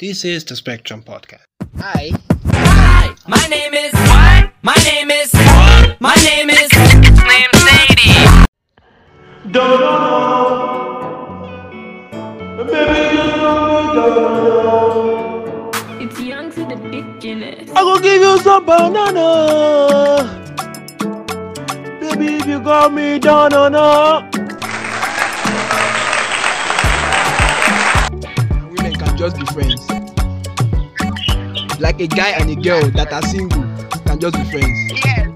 This is the Spectrum Podcast. Hi. Hi, my name is what? My name is my name is Slim Sadie. It's young to the beginners. I go give you some banana. Baby, if you got me down on just be friends. Like a guy and a girl that are single can just be friends. Yes,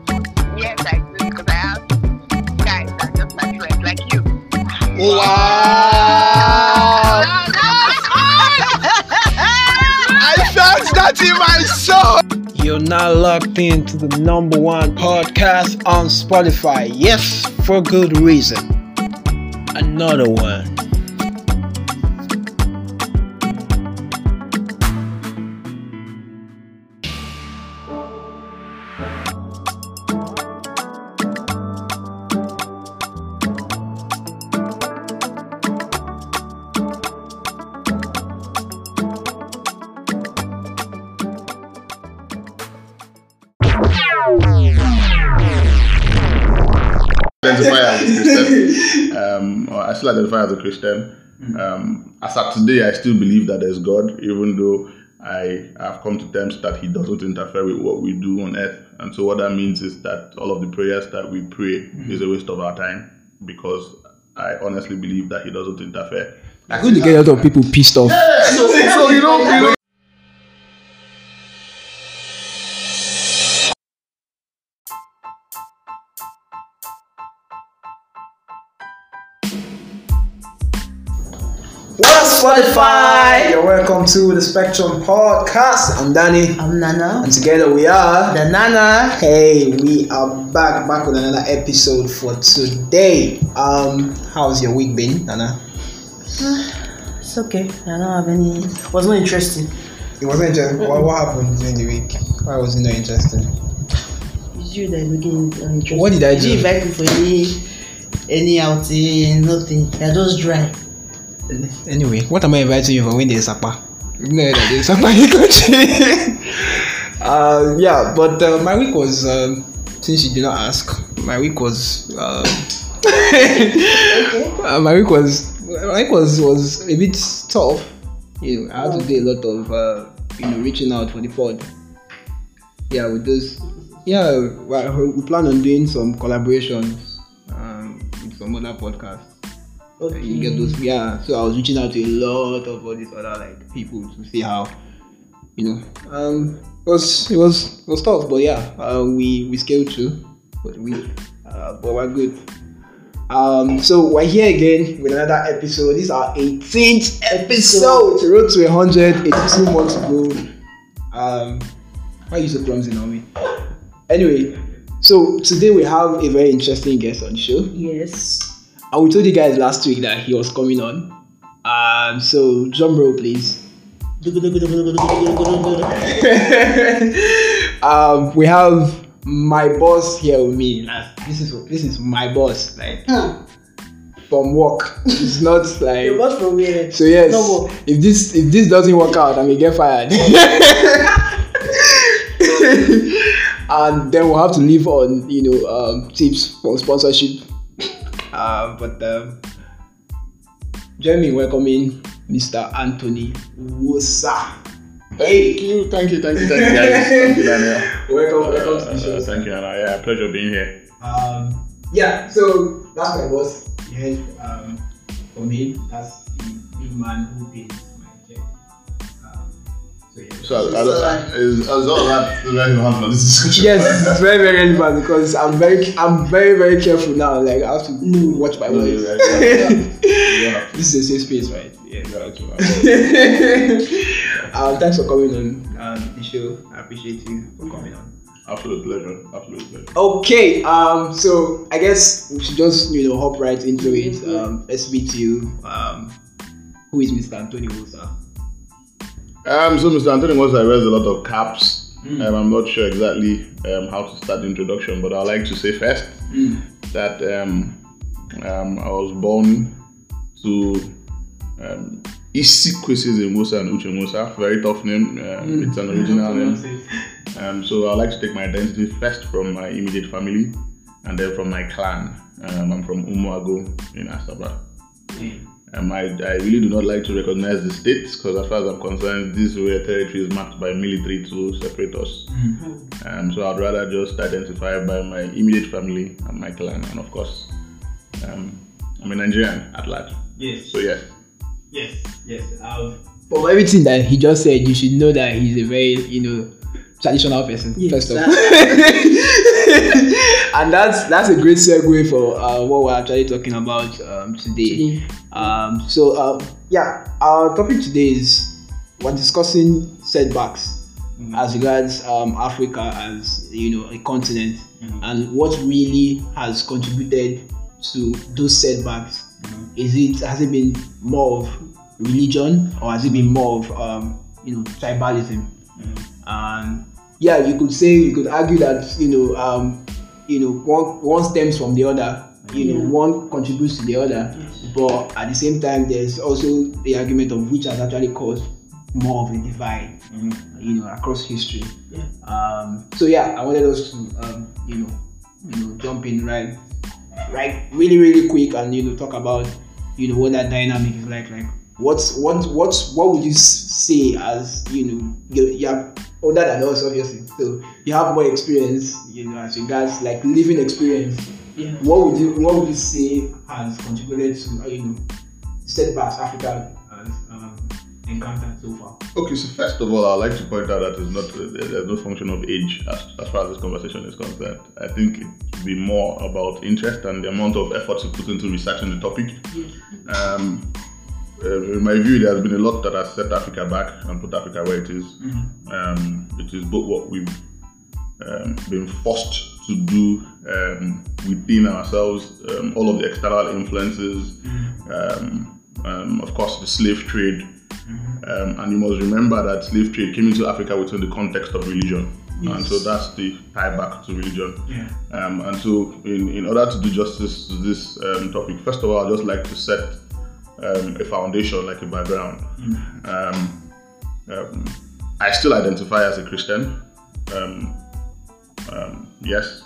yes, I do because I have guys that are just my friends like you. Oh wow! I felt that in my soul. You're now locked into the number one podcast on Spotify. Yes, for good reason. Another one. Still identify as a Christian. Um, as of today, I still believe that there's God, even though I have come to terms that He doesn't interfere with what we do on earth. And so, what that means is that all of the prayers that we pray is a waste of our time because I honestly believe that He doesn't interfere. Good to get a lot of people pissed off. So, so you know, you know. Spotify? You're welcome to the Spectrum Podcast. I'm Danny, I'm Nana. and together we are. Danana. Hey, we are back, back with another episode for today. Um, how's your week been, Nana? It's okay. I don't have any. It Was not interesting. It wasn't interesting. What, what happened during the week? Why was it not interesting? It's you that is looking uninteresting. What did I do? didn't invite me for any any outing, nothing. You're just dry. Anyway, what am I inviting you for when there's know that there's Sapa in country. uh, yeah, but uh, my week was, um, since you did not ask, my week was. Um, uh, my week was my week was was a bit tough. You know, I had to do a lot of uh, you know reaching out for the pod. Yeah, with those. Yeah, we plan on doing some collaborations um, with some other podcasts. Okay. You get those, yeah. So I was reaching out to a lot of all these other like people to see how, you know, um, it was it was it was tough, but yeah, uh, we we scaled through but we, uh, but we're good. Um, so we're here again with another episode. This is our 18th episode. The road to 100, 82 months ago. Um, why are you so clumsy, Naomi? Anyway, so today we have a very interesting guest on the show. Yes. And we told you guys last week that he was coming on. Um, so drum roll, please. um, we have my boss here with me. This is this is my boss, like from work. It's not like You got from where? so. Yes, No if this if this doesn't work out, I may get fired. and then we'll have to leave on you know um, tips for sponsorship. Uh, but um, join me welcoming Mr. Anthony Nwosa. Thank you, thank you, thank you, thank you, guys. Thank you, Daniel. Welcome, welcome to the Uh, show. thank you, Anna. Yeah, pleasure being here. Um, yeah, so that's my boss. You heard um, from him. That's the big man who pays my check. So yeah. So, I, I, I, is, is all that relevant on this discussion? Yes, it's very very relevant because I'm very I'm very very careful now. Like I have to watch my words. you're right, yeah. Yeah. This is a safe space, right? Yeah. Yeah, okay. um, thanks for coming on um, the show. I appreciate you for coming on. Absolute pleasure. Absolute pleasure. Okay, um, so I guess we should just you know hop right into it. Um, let's meet you. Um, who is Mr. Anthony Nwosa? Um, so Mr. Anthony Nwosa wears a lot of caps. Um, I'm not sure exactly um, how to start the introduction, but I'd like to say first that um, um, I was born to um, Isi Kwesịzi Musa and Uche Musa. Very tough name. Um, It's an original name. Um, so I like to take my identity first from my immediate family and then from my clan. Um, I'm from Umuago in Asaba. Um, I, I really do not like to recognize the states because, as far as I'm concerned, this were territories marked by military to separate us. Um, so I'd rather just identify by my immediate family and my clan, and of course, um, I'm a Nigerian at large. Yes. So yes, Yes. Yes. Um, from everything that he just said, you should know that he's a very, you know, traditional person. first of all, and that's that's a great segue for uh, what we're actually talking about um, today. Um, so um, yeah, our topic today is we're discussing setbacks as regards um, Africa as you know a continent and what really has contributed to those setbacks. Is it has it been more of religion or has it been more of um, you know tribalism? And yeah, you could say you could argue that you know um, you know one one stems from the other. You know, one contributes to the other, but at the same time, there's also the argument of which has actually caused more of a divide, you know, across history. Um, so yeah, I wanted us to, um, you know, you know, jump in right, right, really, really quick, and you know, talk about, you know, what that dynamic is like. Like, what's what, what's what would you say as you know, you, you're older than us, obviously, so you have more experience, you know, as regards like living experience. Yeah. What would you what would you say has contributed to uh, you know setbacks Africa has um, encountered so far? Okay, so first of all, I'd like to point out that it's not there's no function of age as, as far as this conversation is concerned. I think it should be more about interest and the amount of effort you put into researching the topic. Yeah. Um, uh, in my view, there has been a lot that has set Africa back and put Africa where it is. Um, it is both what we've um, been forced to do um, within ourselves, um, all of the external influences, um, um, of course, the slave trade. Um, and you must remember that slave trade came into Africa within the context of religion. And so that's the tie back to religion. Um, and so, in, in order to do justice to this um, topic, first of all, I'd just like to set um, a foundation, like a background. Um, um, I still identify as a Christian. Um, um, yes.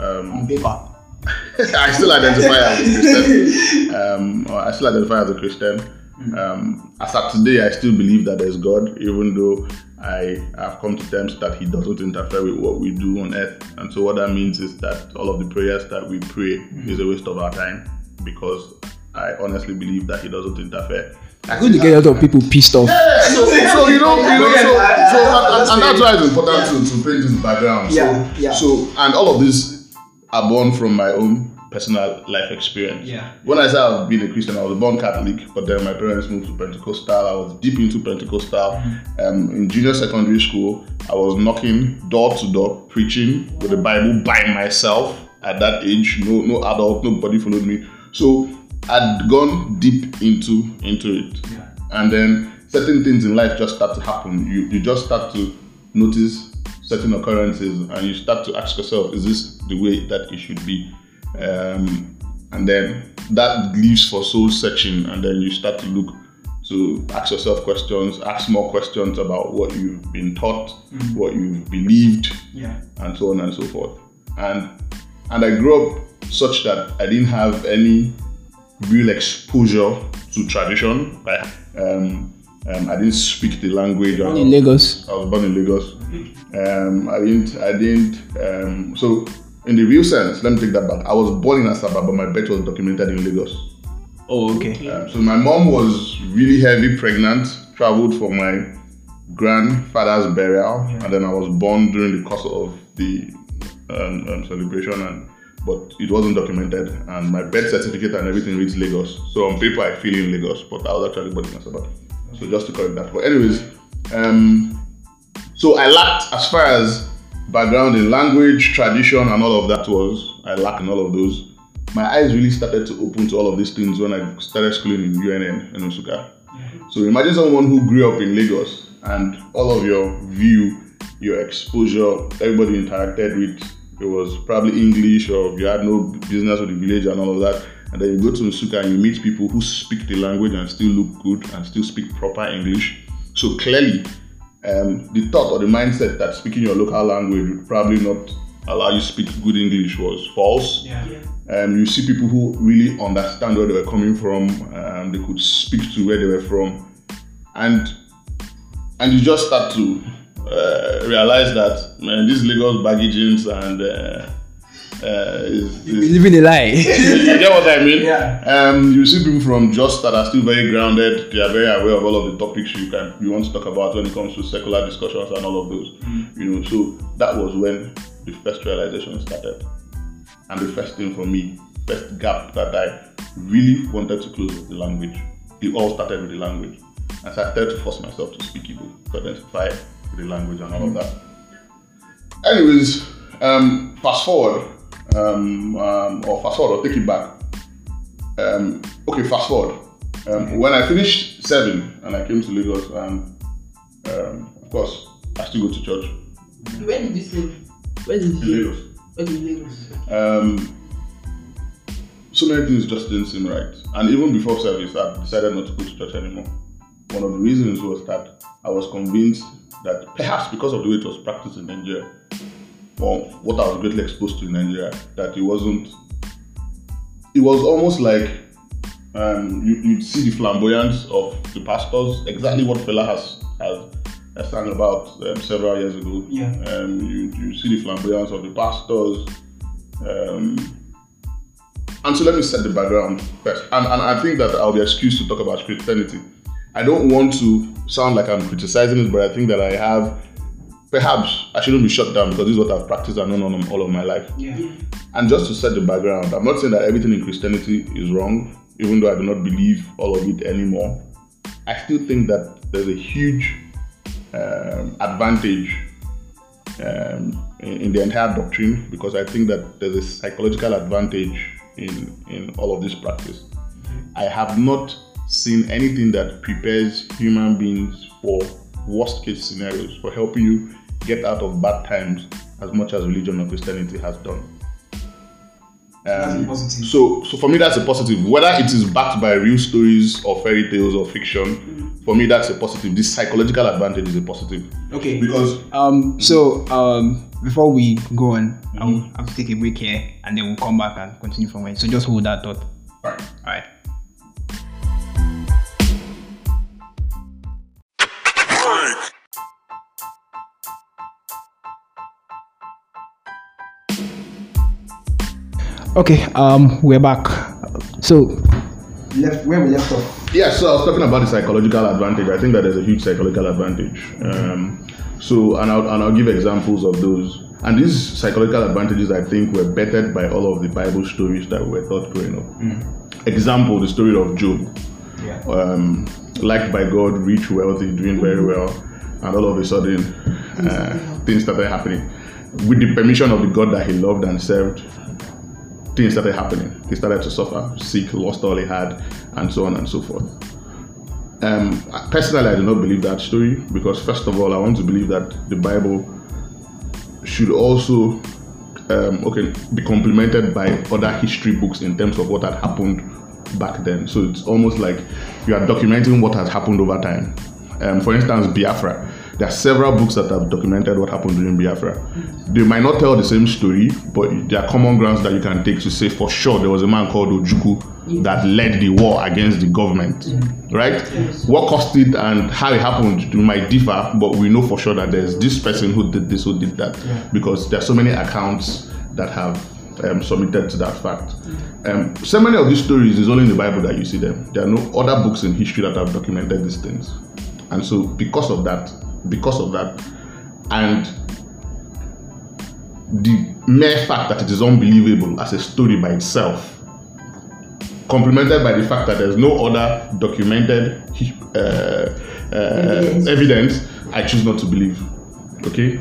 Um, On paper. I still identify as a Christian. Um, I still identify as a Christian. Um, as of today, I still believe that there's God, even though I have come to terms that He doesn't interfere with what we do on earth. And so, what that means is that all of the prayers that we pray is a waste of our time because I honestly believe that He doesn't interfere. Good to get a lot of people pissed off. so, so you know, you know, so, so and, and, and that's why it's important to, to paint this background. So, Yeah, yeah. so and all of these are born from my own personal life experience. Yeah. When I say I've been a Christian, I was born Catholic, but then my parents moved to Pentecostal. I was deep into Pentecostal. Mm-hmm. Um, in junior secondary school, I was knocking door to door, preaching with the Bible by myself. At that age, no no adult, nobody followed me. So I'd gone deep into into it, and then certain things in life just start to happen. You you just start to notice certain occurrences, and you start to ask yourself, is this the way that it should be? Um, and then that leaves for soul searching, and then you start to look to ask yourself questions, ask more questions about what you've been taught, what you've believed, Yeah. and so on and so forth. And and I grew up such that I didn't have any real exposure to tradition. I, um, um, I didn't speak the language. I In Lagos. I was born in Lagos. Um, I didn't. I didn't. Um, so, in the real sense, let me take that back. I was born in Asaba, but my birth was documented in Lagos. Oh, okay. Um, so my mom was really heavy pregnant, traveled for my grandfather's burial, and then I was born during the course of the um, um, celebration, and but it wasn't documented. And my birth certificate and everything reads Lagos. So on paper, I feel in Lagos, but I was actually born in Asaba. So just to correct that. But anyways, um, so I lacked as far as background in language, tradition, and all of that was. I lacked in all of those. My eyes really started to open to all of these things when I started schooling in UNN in Nsukka. So imagine someone who grew up in Lagos and all of your view, your exposure, everybody interacted with it was probably English or you had no business with the village and all of that. And then you go to Nsukka and you meet people who speak the language and still look good and still speak proper English. So clearly, um, the thought or the mindset that speaking your local language would probably not allow you to speak good English was false. Um, you see people who really understand where they were coming from, um, they could speak to where they were from, and and you just start to uh, realize that man, these Lagos jeans and uh, uh, is, is Living a lie. you get what I mean? Yeah. Um, you see people from Just that are still very grounded. They are very aware of all of the topics you can you want to talk about when it comes to secular discussions and all of those. You know, so that was when the first realization started, and the first thing for me, first gap that I really wanted to close was the language. It all started with the language, and so I started to force myself to speak Igbo, to identify the language and all of that. Anyways, um, fast forward, um, um, or fast forward, or take it back. Um, okay, fast forward. Um, When I finished serving and I came to Lagos, and um, of course, I still go to church Where did you stay? Where did in you Lagos. Where did Lagos? Um, so many things just didn't seem right. And even before service, I decided not to go to church anymore. One of the reasons was that I was convinced that perhaps because of the way it was practiced in Nigeria, or what I was greatly exposed to in Nigeria, that it wasn't. It was almost like um, you you see the flamboyance of the pastors, exactly what Fela has has, has sang about um, several years ago. Yeah. Um, you you see the flamboyance of the pastors. Um, and so let me set the background first. And, and I think that I'll be excused to talk about Christianity. I don't want to sound like I'm criticizing it, but I think that I have, perhaps I shouldn't be shut down because this is what I've practiced and known all, of my life. Yeah. And just to set the background, I'm not saying that everything in Christianity is wrong, even though I do not believe all of it anymore. I still think that there's a huge um, advantage um, in, in the entire doctrine because I think that there's a psychological advantage in, in all of this practice. I have not seen anything that prepares human beings for worst case scenarios, for helping you get out of bad times as much as religion or Christianity has done. Um, positive. so, so for me, that's a positive. Whether it is backed by real stories or fairy tales or fiction, for me, that's a positive. This psychological advantage is a positive Okay. because Um. So um. Before we go on, I'll have to take a break here, and then we'll come back and continue from where. So just hold that thought. right, All right. Okay. Um. We're back. So left where we left off. Yeah, so I was talking about the psychological advantage. I think that there's a huge psychological advantage. Um, so, and I'll, and I'll give examples of those. And these psychological advantages, I think, were bettered by all of the Bible stories that were taught growing up. Example, the story of Job. Yeah. Um, liked by God, rich, wealthy, doing very well, and all of a sudden, uh, things started happening. With the permission of the God that he loved and served, things started happening. He started to suffer, sick, lost all he had, and so on and so forth. Um, personally, I do not believe that story because, first of all, I want to believe that the Bible should also um, okay be complemented by other history books in terms of what had happened back then. So it's almost like you are documenting what has happened over time. Um, for instance, Biafra. There are several books that have documented what happened during Biafra. They might not tell the same story, but there are common grounds that you can take to say for sure there was a man called Ojukwu that led the war against the government, right? What caused it and how it happened might differ, but we know for sure that there's this person who did this, who did that, because there are so many accounts that have um, submitted to that fact. Um, so many of these stories is only in the Bible that you see them. There are no other books in history that have documented these things, and so because of that, because of that, and the mere fact that it is unbelievable as a story by itself, complemented by the fact that there's no other documented uh, uh, Evidence. evidence, I choose not to believe. Okay,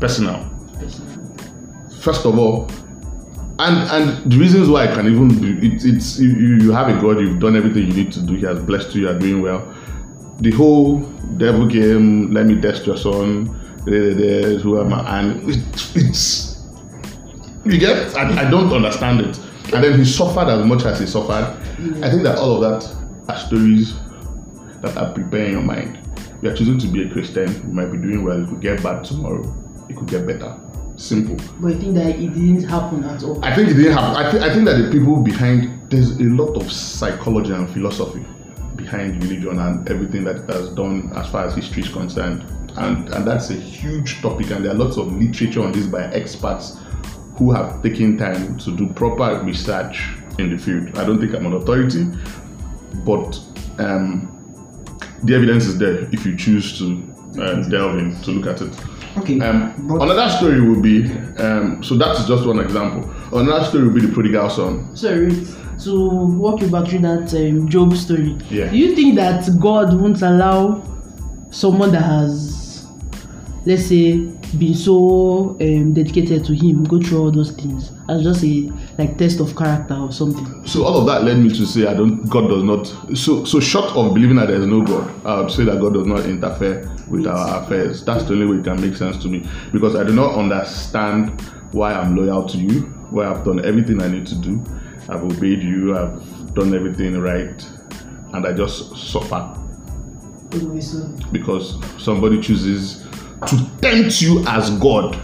personal. First of all, and and the reasons why I can even be, it, it's you, you you have a God, you've done everything you need to do. He has blessed you, you are doing well. The whole devil game, let me test your son. Who am I? And it, it's You get? I, I don't understand it. And then he suffered as much as he suffered. I think that all of that are stories that are preparing your mind. You are choosing to be a Christian, you might be doing well. It could get bad tomorrow. It could get better. Simple. But I think that it didn't happen at all. I think it didn't happen. I, thi- I think that the people behind there's a lot of psychology and philosophy behind religion and everything that has done as far as history is concerned. And and that's a huge topic and there are lots of literature on this by experts who have taken time to do proper research in the field. I don't think I'm an authority, but um, the evidence is there if you choose to uh, delve in to look at it. Okay. Um, but- another story would be um, so that's just one example. Another story would be the prodigal son. Sorry, to walk you back through that um, Job story. Yeah. Do you think that God won't allow someone that has, let's say, been so um, dedicated to Him go through all those things as just a like test of character or something? So all of that led me to say I don't. God does not. So so short of believing that there is no God, I would say that God does not interfere with our affairs. That's the only way it can make sense to me because I do not understand why I'm loyal to you, why I've done everything I need to do. I've obeyed you. I've done everything right, and I just suffer because somebody chooses to tempt you as God.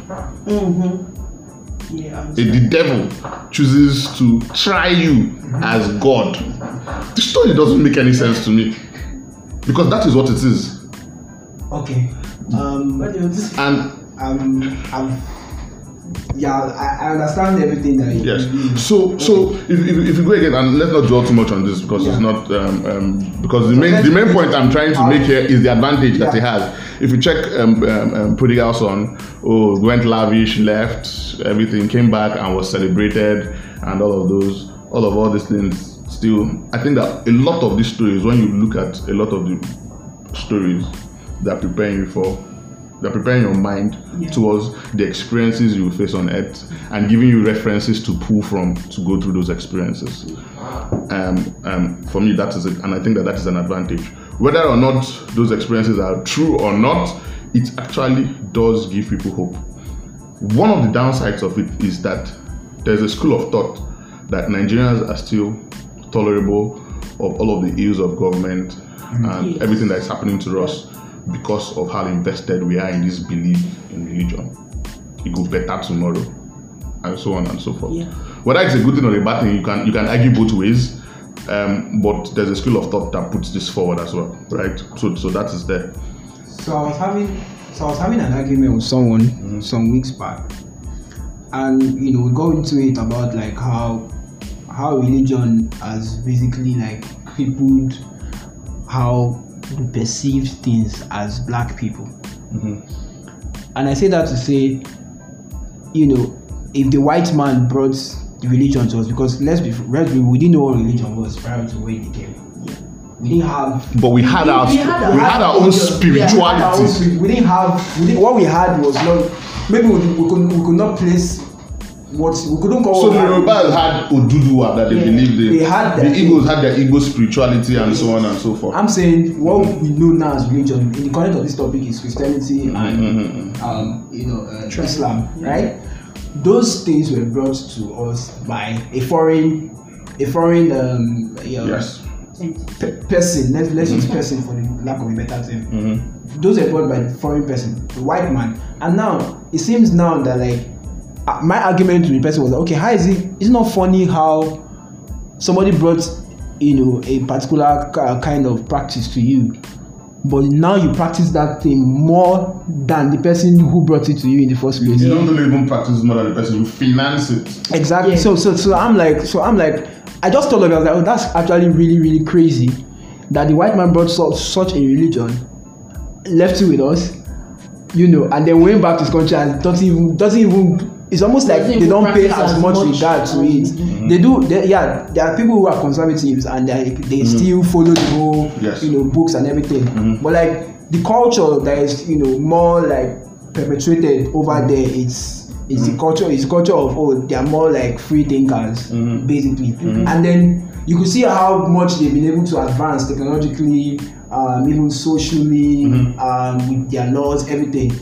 Yeah. I'm the devil chooses to try you as God. The story doesn't make any sense to me because that is what it is. okay. Um? And um, I'm, yeah, I, I understand everything that you yes, so so if, if, if you go again and let's not dwell too much on this because it's not um, um, because the main the main point I'm trying to make here is the advantage that he has. If you check um, um, um, Prodigal Son, oh went lavish, left everything, came back and was celebrated, and all of those, all of all these things. Still, I think that a lot of these stories, when you look at a lot of the stories, they're preparing you for they're preparing your mind towards the experiences you will face on earth and giving you references to pull from to go through those experiences. Um, um, for me, that is it, and I think that that is an advantage. Whether or not those experiences are true or not, it actually does give people hope. One of the downsides of it is that there's a school of thought that Nigerians are still tolerable of all of the ills of government and everything that is happening to us because of how invested we are in this belief in religion. It goes better tomorrow, and so on and so forth. Yeah. Whether it's a good thing or a bad thing, you can you can argue both ways. Um, but there's a school of thought that puts this forward as well, right? So so that is there. So I was having so I was having an argument with someone some weeks back, and you know we got into it about like how how religion has basically like crippled how we perceive things as black people. Mm-hmm. And I say that to say, you know, if the white man brought the religion to us, because let's be let's be, we didn't know what religion was prior to when it came. We didn't have But we had our we we had our- own we had our own spirituality. spirit. We didn't have. We didn't, what we had was not. Maybe we, we could we could not place what we couldn't call. So the we had. Yorubas had Oduduwa that they Yeah. believed in. They had the that. Igbos had their Igbo spirituality and so on and so forth. I'm saying what we know now as religion in the context of this topic is Christianity and um, you know uh, Islam, right? Those things were brought to us by a foreign, a foreign um, you know, yes. pe- person. Let's let's use person for the lack of a better term. Those were brought by the foreign person, the white man, and now it seems now that like my argument to the person was like, okay, how is it? It's not funny how somebody brought you know a particular uh, kind of practice to you but now you practice that thing more than the person who brought it to you in the first place You don't really even practice more than the person, you finance it. exactly Yeah. so so so i'm like so i'm like i just told her I was like oh, that's actually really really crazy that the white man brought so, such a religion left it with us you know and then went back to his country and doesn't even doesn't even it's almost like they don't pay as as much much. regard to as- it mm-hmm. they do they, yeah there are people who are conservatives and they, they mm-hmm. still follow the whole Yes. you know books and everything. Mm-hmm. But like the culture that is you know more like perpetuated over there it's it's the culture it's culture of oh they are more like free thinkers basically. And then you could see how much they've been able to advance technologically um, even socially um, with their laws everything.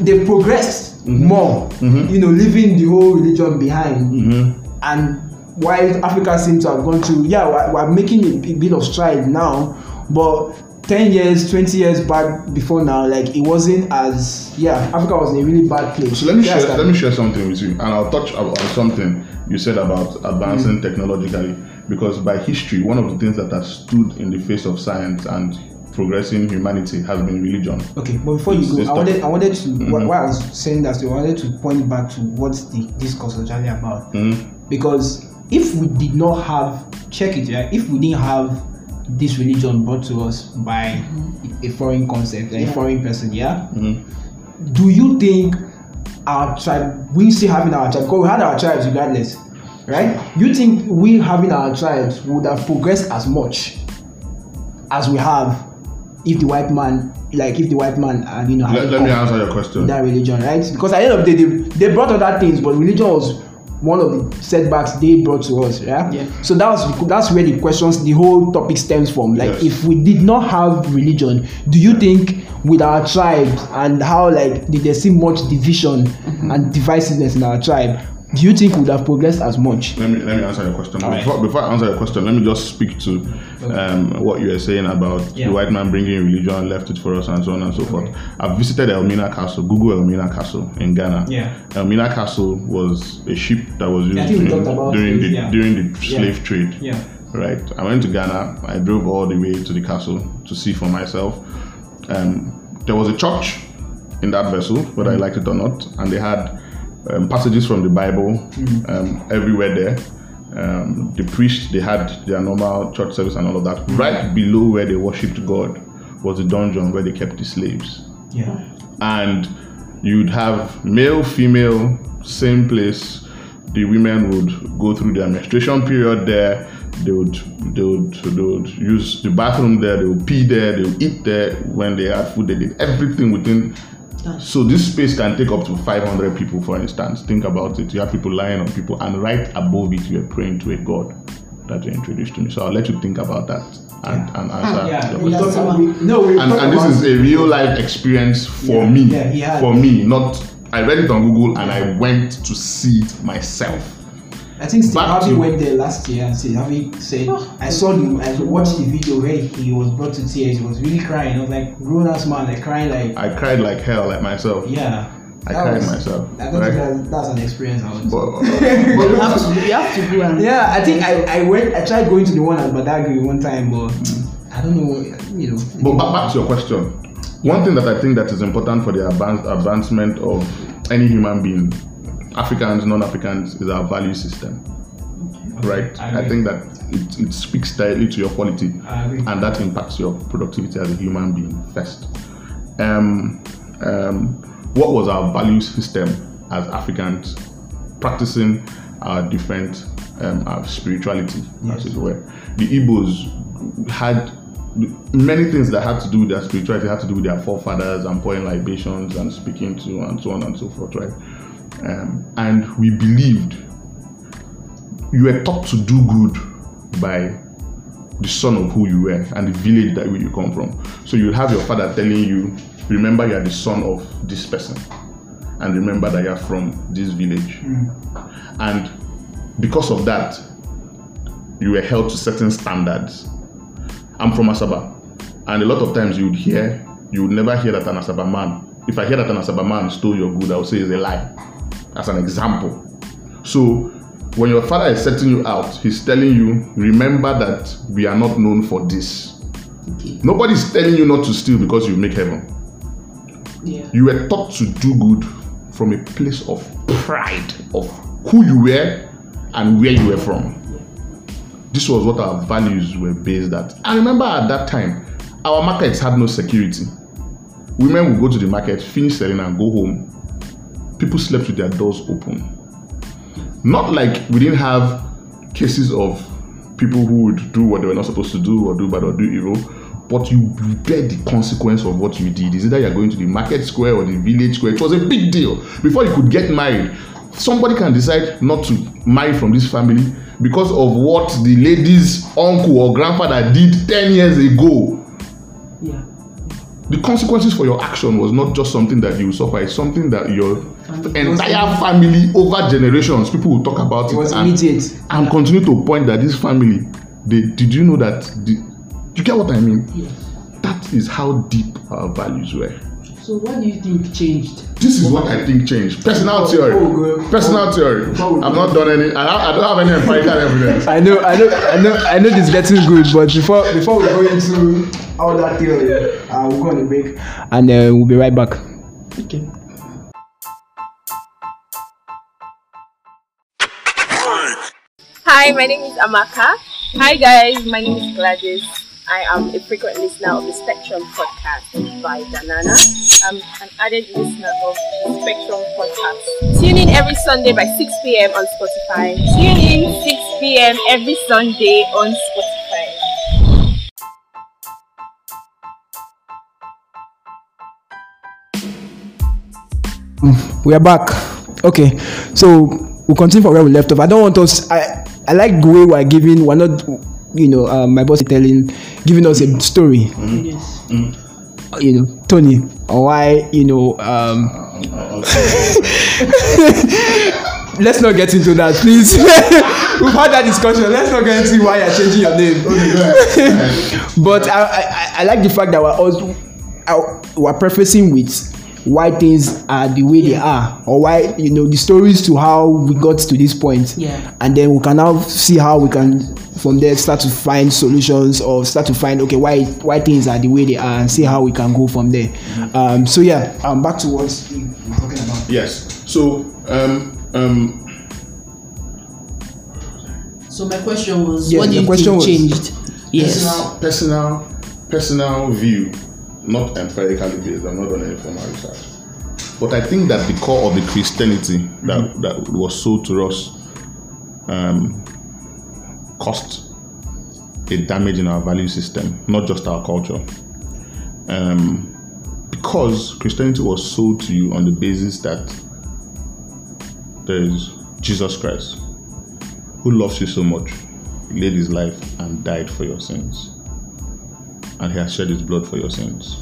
They've progressed Mm-hmm. more. Mm-hmm. You know, leaving the whole religion behind. Mm-hmm. And while Africa seems to have gone through, yeah, we're, we're making a bit of stride now, but 10 years, 20 years back before now, like it wasn't as, yeah, Africa was in a really bad place. So let me share let me share something with you, and I'll touch on on something you said about advancing technologically. Because by history, one of the things that has stood in the face of science and progressing humanity has been religion. Okay, but before you go, I wanted. I wanted to, wh- mm-hmm. why I was saying that, so I wanted to point back to what the discourse was actually about. Mm-hmm. Because if we did not have, check it, right? If we didn't have this religion brought to us by a foreign concept, a foreign person, yeah? Mm-hmm. Do you think our tribe, we still having our tribe, because we had our tribes regardless, right? You think we having our tribes would have progressed as much as we have if the white man, like if the white man, uh, you know, Let, hadn't let me answer your question. that religion, right? Because at the end of the day, they, they brought other things, but religion was one of the setbacks they brought to us, yeah. Yeah. So that's that's where the questions, the whole topic stems from. Like, Yes. if we did not have religion, do you think with our tribes and how like did they see much division and divisiveness in our tribe? Do you think we would have progressed as much? let me let me answer your question. Alright. Before, before I answer your question, let me just speak to um, what you were saying about Yeah. the white man bringing religion, left it for us, and so on and so forth. I've visited Elmina Castle. Google Elmina Castle in Ghana. Yeah. Elmina Castle was a ship that was used I think we during, during the yeah. during the slave trade. Yeah. Right. I went to Ghana. I drove all the way to the castle to see for myself. Um, there was a church in that vessel, whether I liked it or not, and they had um, passages from the Bible um, everywhere there. Um, the priest, they had their normal church service and all of that. Right below where they worshipped God was the dungeon where they kept the slaves Yeah. and you'd have male, female, same place. The women would go through their menstruation period there. They would, they would, they would use the bathroom there. They would pee there. They would eat there. When they had food, they did everything within. So this space can take up to 500 people, for instance. Think about it. You have people lying on people, and right above it, you're praying to a God that you introduced to me. So I'll let you think about that and, and answer Yeah. your We question no, and, and this is a real life experience for Yeah, me yeah, for me not i read it on google and i went to see it myself I think Steve Back Harvey to- went there last year and Steve Harvey said, oh. I saw the, I watched the video where he was brought to tears. He was really crying. I was like, grown ass man, like crying, like, i cried like hell like myself yeah. I That cried was- myself, I don't right? think that, that's an experience. I would but, You have to, you have to go and yeah, I think I, I went, I tried going to the one at Badagry one time, but mm. I don't know, you know. but back, back to your question one thing that i think that is important for the advance, advancement of any human being africans non-africans is our value system right I i, think that it, it speaks directly to your quality and that impacts your productivity as a human being first. Um, um, what was our value system as Africans practicing our different um, our spirituality, as it were? The Igbos had many things that had to do with their spirituality, had to do with their forefathers and pouring libations and speaking to and so on and so forth, right? Um, and we believed you were taught to do good by the son of who you were and the village that you come from. So you have your father telling you, remember you are the son of this person, and remember that you are from this village. And because of that, you were held to certain standards. I'm from Asaba, and a lot of times you would hear, you would never hear that an Asaba man. If I hear that an Asaba man stole your good, I would say it's a lie. As an example. So when your father is setting you out, he's telling you, remember that we are not known for this. Nobody's telling you not to steal because you make heaven. yeah. You were taught to do good from a place of pride of who you were and where you were from. This was what our values were based at. I remember at that time, our markets had no security. Women would go to the market, finish selling, and go home. People slept with their doors open. Not like we didn't have cases of people who would do what they were not supposed to do or do bad or do evil, but you bear the consequence of what you did. Is either you're going to the market square or the village square. It was a big deal. Before you could get married, somebody can decide not to marry from this family because of what the lady's uncle or grandfather did 10 years ago. Yeah. the consequences for your action was not just something that you will suffer, it's something that your entire family over generations, people will talk about It was and, immediate. and continue to point that this family, they did you know that the, you get what I mean? yes. That is how deep our values were. So what do you think changed? This is what I think changed. Personal oh, theory. Oh, before we Personal oh. theory. I've not done any. I, don't- I don't have any empirical evidence. I know, I know, I know, I know this is getting good, but before before we go into all that theory, uh, we'll go on a break and uh, we'll be right back. Okay. Hi, my name is Amaka. Hi, guys, my name is Gladys. I am a frequent listener of the Spectrum podcast by Danana. I'm an added listener of the Spectrum podcast. Tune in every Sunday by 6 p.m. on Spotify. Tune in 6 p.m. every Sunday on Spotify. We are back. Okay, so we'll continue from where we left off. I don't want us. I I like the way we're giving. We're not, you know, uh, my boss is telling, giving us a story. Yes. You know, Tony, or why, you know, um, let's not get into that, please. We've had that discussion. Let's not get into why you're changing your name. but I, I, I like the fact that we're also uh, we're prefacing with why things are the way they are, or why you know the stories to how we got to this point. Yeah. And then we can now see how we can from there start to find solutions or start to find okay why why things are the way they are and see how we can go from there. Um. So yeah. Um. Back to what we we're talking about. Yes. So, um, um, So my question was, Yeah, what do you question think was- changed? Yes. personal, personal, personal view, not empirically based. I'm not doing any formal research. But I think that the core of the Christianity that, that was sold to us um, caused a damage in our value system, not just our culture. Um, because Christianity was sold to you on the basis that there is Jesus Christ who loves you so much, he laid his life and died for your sins. And he has shed his blood for your sins.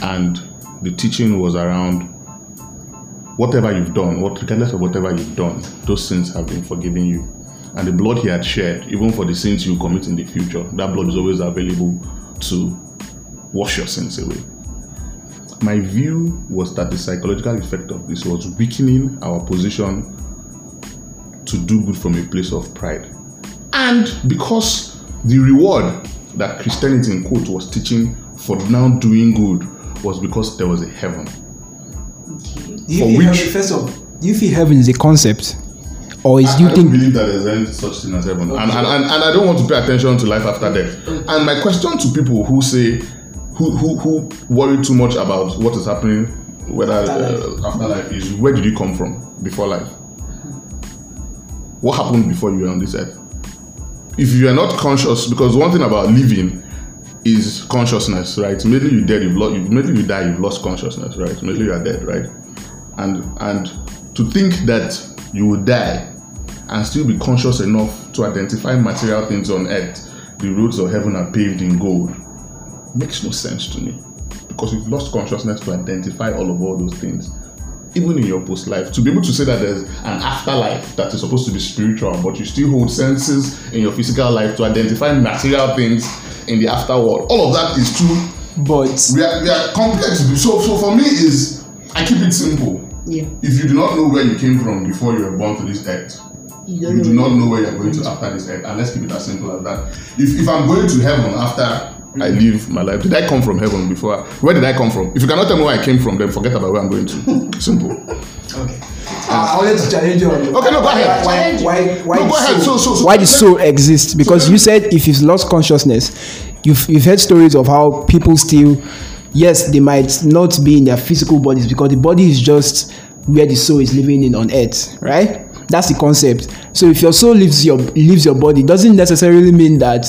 And the teaching was around whatever you've done, what regardless of whatever you've done, those sins have been forgiven you. And the blood he had shed, even for the sins you commit in the future, that blood is always available to wash your sins away. My view was that the psychological effect of this was weakening our position to do good from a place of pride. And because the reward that Christianity in quote was teaching for now doing good was because there was a heaven. Do you For feel which- heaven, first of, do you feel heaven is a concept, or is do you I think don't believe that there's any such thing as heaven. And, and, and, and I don't want to pay attention to life after death. And my question to people who say, who, who, who worry too much about what is happening, whether uh, afterlife is, where did you come from before life? What happened before you were on this earth? If you are not conscious, because one thing about living is consciousness, right? Maybe you dead, you've lost. maybe you die, you've lost consciousness, right? Maybe you are dead, right? And and to think that you will die and still be conscious enough to identify material things on earth, the roads of heaven are paved in gold, makes no sense to me. Because you've lost consciousness to identify all of all those things. Even in your post life, to be able to say that there's an afterlife that is supposed to be spiritual, but you still hold senses in your physical life to identify material things in the afterworld. All of that is true. but we are, we are complex. So, so for me is I keep it simple. Yeah. If you do not know where you came from before you were born to this earth, You you do not know where you're going to after this earth. And let's keep it as simple as that. If, if I'm going to heaven after I live my life, did I come from heaven before? Where did I come from? If you cannot tell me where I came from, then forget about where I'm going to. Simple. okay. Uh, I wanted to challenge you on Okay, no, go ahead. Why, why, why, No, go ahead. So- so- so- why the soul exists? Because you said if you've lost consciousness, you've you've heard stories of how people still, yes, they might not be in their physical bodies because the body is just where the soul is living in on earth, right? That's the concept. So if your soul leaves your leaves your body, doesn't necessarily mean that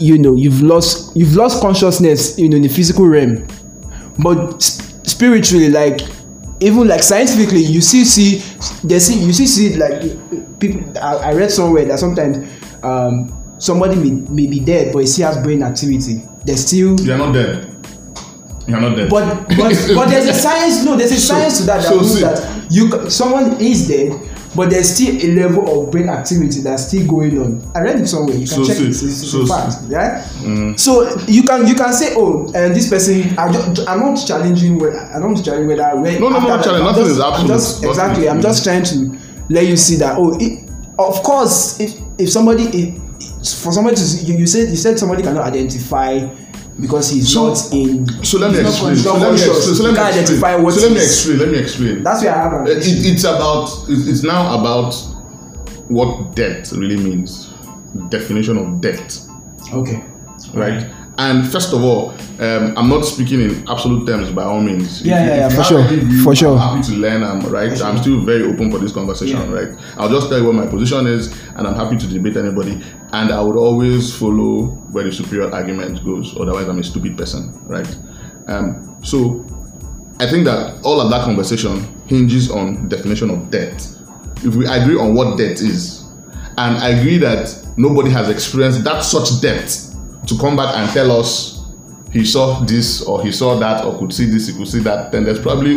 you know you've lost you've lost consciousness you know in the physical realm but sp- spiritually like even like scientifically you still see they see you still see like people I, I read somewhere that sometimes um somebody may, may be dead but he still has brain activity there's still You're not dead. You're not dead. But but but there's a science. No, there's a So- science to that that so see- that you someone is dead, but there's still a level of brain activity that's still going on. I read it somewhere. You can So check see- it. It's, it's so a see- fact, right? So you can you can say, oh, and this person. I just, I'm not challenging whether I'm not challenging whether. When, No, no, no, that, challenge. I'm Nothing just- is I'm absolute. just Nothing exactly. I'm just trying to let you see that. Oh, it, of course, if if somebody if, for somebody to you, you said you said somebody cannot identify because he's So- not in. So let me explain. So let me explain. So let me explain. So let me explain. Let me explain. That's where I have it, it's about it's now about what debt really means definition of debt Okay. right and first of all um, i'm not speaking in absolute terms by all means Yeah, yeah, yeah, for sure, view, for sure. i'm happy to learn i'm right i'm still very open for this conversation Yeah. right i'll just tell you what my position is and i'm happy to debate anybody and i would always follow where the superior argument goes otherwise i'm a stupid person right um, so I think that all of that conversation hinges on definition of debt. If we agree on what debt is, and I agree that nobody has experienced that such debt to come back and tell us he saw this or he saw that or could see this, he could see that, then there's probably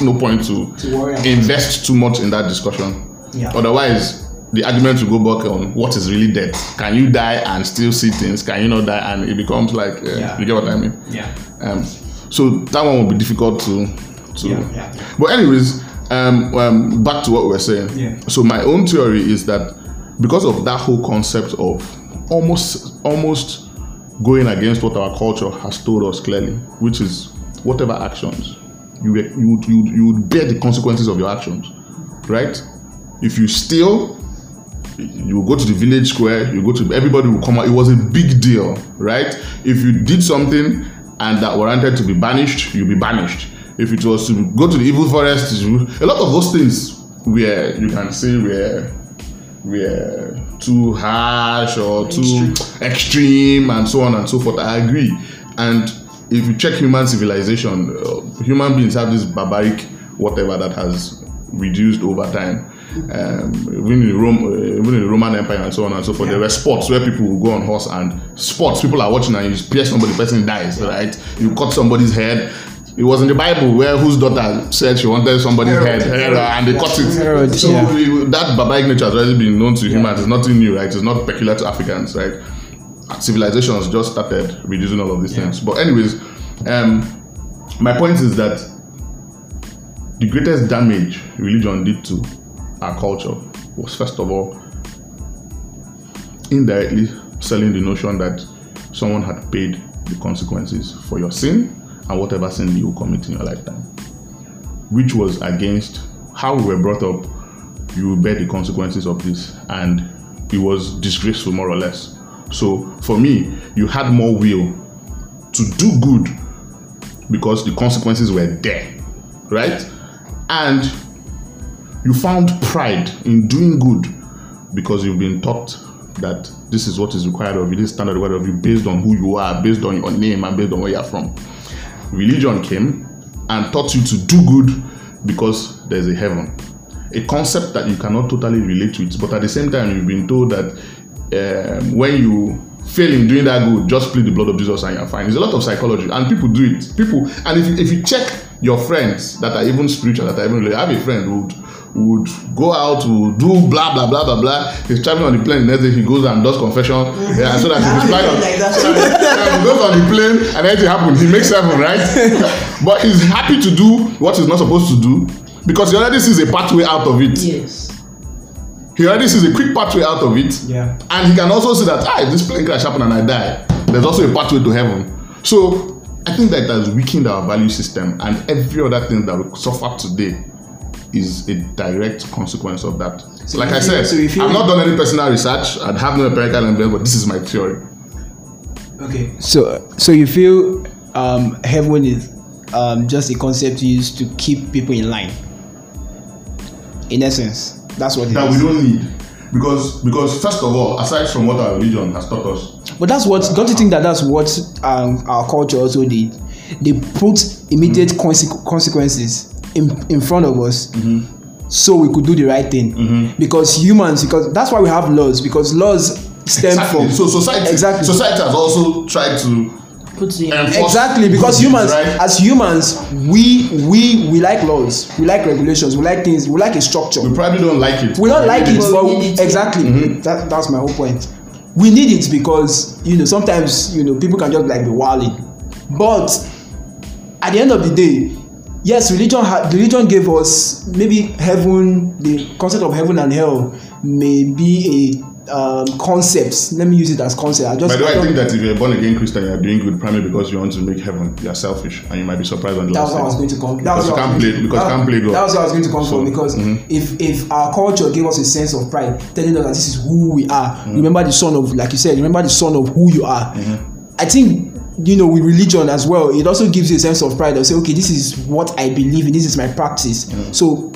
no point to, To worry invest too much in that discussion. Yeah. Otherwise, the argument will go back on what is really debt. Can you die and still see things? Can you not die? And it becomes like, uh, Yeah. you get what I mean? Yeah. Um, so that one will be difficult to to. Yeah, yeah. But anyways, um, um, back to what we're saying. Yeah. So my own theory is that because of that whole concept of almost almost going against what our culture has told us clearly, which is whatever actions you you would- you you bear the consequences of your actions, right? If you steal, you go to the village square, you go to everybody will come out. It was a big deal, right? If you did something and that warranted to be banished, you'll be banished. If it was to go to the evil forest, a lot of those things where you can say were were too harsh or too extreme and so on and so forth. I agree. And if you check human civilization, uh, human beings have this barbaric whatever that has reduced over time. Um, even in Rome, uh, even in the Roman Empire and so on and so forth, there were sports where people would go on horse and sports. People are watching and you pierce somebody, person dies, right? You cut somebody's head. It was in the Bible where whose daughter said she wanted somebody's Herod. head, Herod, and they cut it. Herod, so yeah. we- that barbaric nature has already been known to humans. It's nothing new, right? It's not peculiar to Africans, right? Civilizations just started reducing all of these things. But anyways, um, my point is that the greatest damage religion did to our culture was first of all indirectly selling the notion that someone had paid the consequences for your sin and whatever sin you commit in your lifetime, which was against how we were brought up. You will bear the consequences of this, and it was disgraceful, more or less. So, for me, you had more will to do good because the consequences were there, right? And you found pride in doing good because you've been taught that this is what is required of you, this standard required of you based on who you are, based on your name, and based on where you're from. Religion came and taught you to do good because there's a heaven. A concept that you cannot totally relate to it, but at the same time, you've been told that um, when you fail in doing that good, just plead the blood of Jesus and you're fine. There's a lot of psychology, and people do it. People, and if you, if you check your friends that are even spiritual, that are even I have a friend who would, go out, who would do blah blah blah blah blah. He's traveling on the plane. The next day he goes and does confession. Yeah, so that he will on. Like that. so that he goes on the plane and anything happens, he makes heaven, right? but he's happy to do what he's not supposed to do because he already sees a pathway out of it. Yes. He already sees a quick pathway out of it. Yeah. And he can also see that, ah, if this plane crash happened and I die, there's also a pathway to heaven. So I think that it has weakened our value system and every other thing that we suffer today is a direct consequence of that. So like I said, so you feel- I've not done any personal research, I'd have no empirical evidence, but this is my theory. Okay. So so you feel um, heaven is um, just a concept used to keep people in line. In essence, that's what it That is. we don't need. Because because first of all, aside from what our religion has taught us, But that's what don't you think that that's what um, our culture also did? They put immediate conse- consequences in in front of us, so we could do the right thing. Because humans, because that's why we have laws. Because laws stem Exactly. from so society exactly. society has also tried to exactly because humans right? as humans we we we like laws we like regulations we like things we like a structure. We probably don't like it. We don't like it But we exactly. That, that's my whole point. We need it because you know sometimes you know people can just like be wilding. But at the end of the day yes religion ha religion gave us maybe heaven the concept of heaven and hell may be a um, concept let me use it as concept i just By the way, I think that if you're a born again Christian, you're doing good primarily because you want to make heaven. You're selfish, and you might be surprised on the that was last what I was going to come. That was what can't play because that- can't play God. That was what I was going to come So, from because mhm. if if our culture gave us a sense of pride, telling us that this is who we are. Mm-hmm. Remember the son of, like you said, remember the son of who you are. I think you know with religion as well, it also gives you a sense of pride. Of say, okay, this is what I believe in. This is my practice. Mm-hmm. So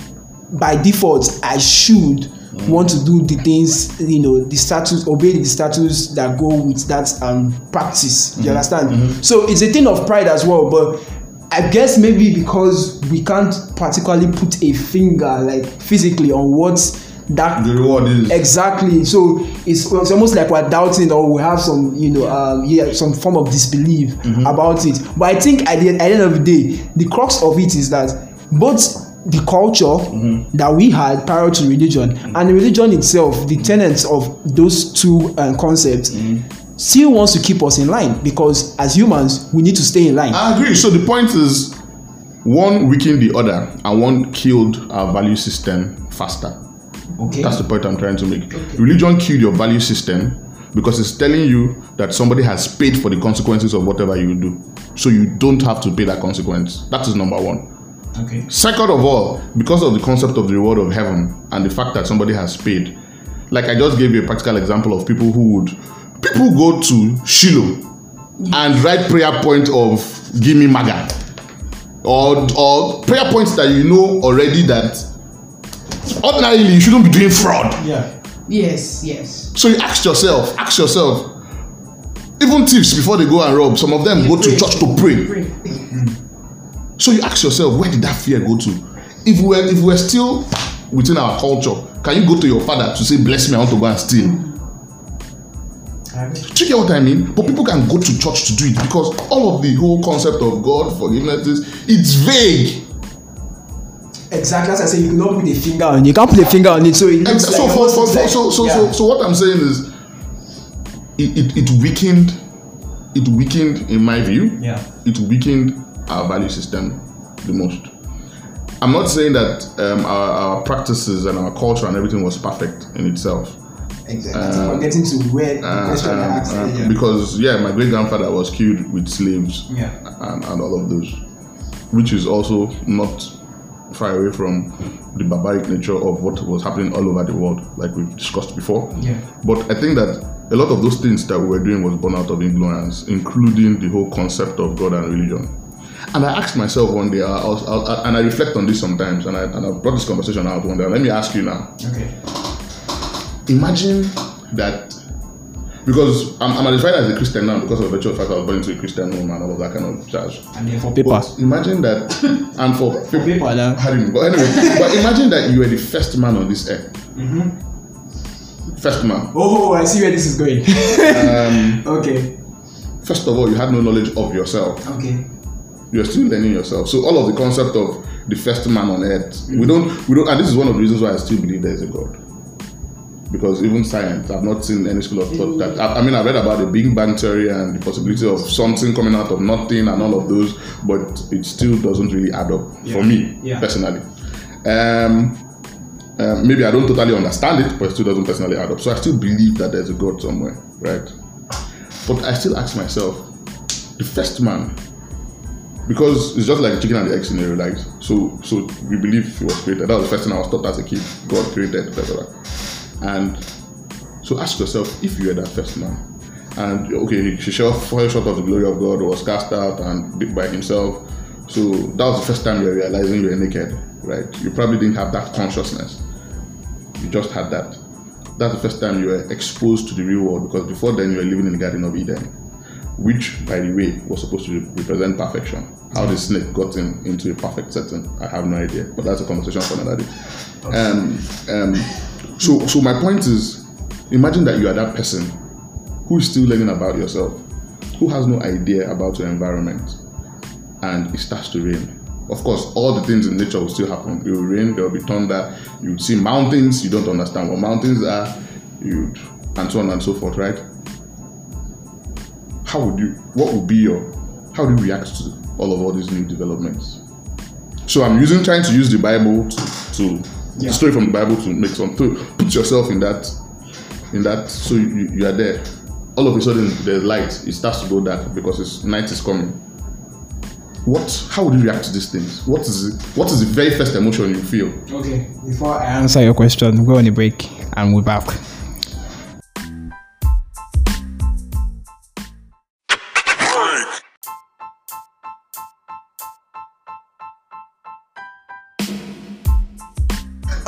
by default, I should. Want to do the things, you know, the status, obey the status that go with that um practice. Mm-hmm. You understand? So it's a thing of pride as well, but I guess maybe because we can't particularly put a finger like physically on what that The reward is exactly so it's, it's almost like we're doubting or we have some you know um yeah some form of disbelief Mm-hmm. about it but i think at the, at the end of the day the crux of it is that both the culture Mm-hmm. that we had prior to religion and the religion itself the tenets of those two uh, concepts Mm-hmm. still wants to keep us in line because as humans we need to stay in line I agree. So the point is, one weakened the other, and one killed our value system faster. Okay That's the point I'm trying to make. Religion killed your value system because it's telling you that somebody has paid for the consequences of whatever you do. So you don't have to pay that consequence. That is number one. okay Second of all, because of the concept of the reward of heaven and the fact that somebody has paid, like I just gave you a practical example of people who would people go to Shiloh and write prayer point of give me maga or or prayer points that you know already that ordinarily you shouldn't be doing fraud. yeah Yes, yes. So you ask yourself, ask yourself, even thieves before they go and rob, some of them go to church to pray. Pray. So you ask yourself, where did that fear go to? If we're if we're still within our culture, can you go to your father to say, "Bless me, I want to go and steal"? Do you get what I mean? But people can go to church to do it because all of the whole concept of God forgiveness is it's vague. Exactly as i say you cannot put a finger on it you can't put a finger on it so it And looks so, like for, for, for, so, so, yeah. so, so what I'm saying is, it, it, it weakened, it weakened, in my view, Yeah. it weakened our value system the most. I'm not saying that um, our, our practices and our culture and everything was perfect in itself. Exactly. We're getting to where the Uh, question um, asked uh, earlier. Because yeah, my great grandfather was killed with slaves Yeah. and, and all of those, which is also not far away from the barbaric nature of what was happening all over the world, like we've discussed before. Yeah. But I think that a lot of those things that we were doing was born out of ignorance, including the whole concept of God and religion. And I asked myself one day, I was, I, and I reflect on this sometimes, and I, and I brought this conversation out one day. Let me ask you now Okay. imagine that because I'm, I'm identified as a Christian now because of the virtue of fact I was born into a Christian home and all of that kind of jazz. And then for paper. Imagine that, and for For paper, now. Harry, but anyway, but imagine that you were the first man on this earth. Mm-hmm. First man. Oh, oh, oh, I see where this is going. Um, okay. First of all, you had no knowledge of yourself. Okay. You're still learning yourself. So all of the concept of the first man on earth, we mm-hmm. don't, we don't, and this is one of the reasons why I still believe there is a God. Because even science, I've not seen any school of thought that. I, I mean, I read about the Big Bang theory and the possibility of something coming out of nothing and all of those, but it still doesn't really add up for me Yeah. personally. Um, um, maybe I don't totally understand it, but it still doesn't personally add up. So I still believe that there's a God somewhere, right? But I still ask myself, the first man, because it's just like the chicken and the egg scenario, like so. So we believe he was created. That was the first thing I was taught as a kid. God created, blah. And so ask yourself if you were that first man, and okay, he fell short of the glory of God, was cast out and did by himself. So that was the first time you were realizing you were naked, right? You probably didn't have that consciousness. You just had that. That's the first time you were exposed to the real world because before then you were living in the Garden of Eden, which, by the way, was supposed to represent perfection. How the snake got in, into a perfect setting, I have no idea, but that's a conversation for another day. Um, um, so, so my point is, imagine that you are that person who is still learning about yourself. who has no idea about your environment and it starts to rain. Of course, all the things in nature will still happen. It will rain, there will be thunder, you would see mountains, you don't understand what mountains are, you and so on and so forth, right? How would you what would be your how do you react to all of all these new developments? So I'm using trying to use the Bible to, to the story from the Bible to make some to put yourself in that in that so you, you are there. All of a sudden there's light, it starts to go dark because it's night is coming. What how would you react to these things? What is it, what is the very first emotion you feel? Okay, before I answer your question, go on a break and we're back.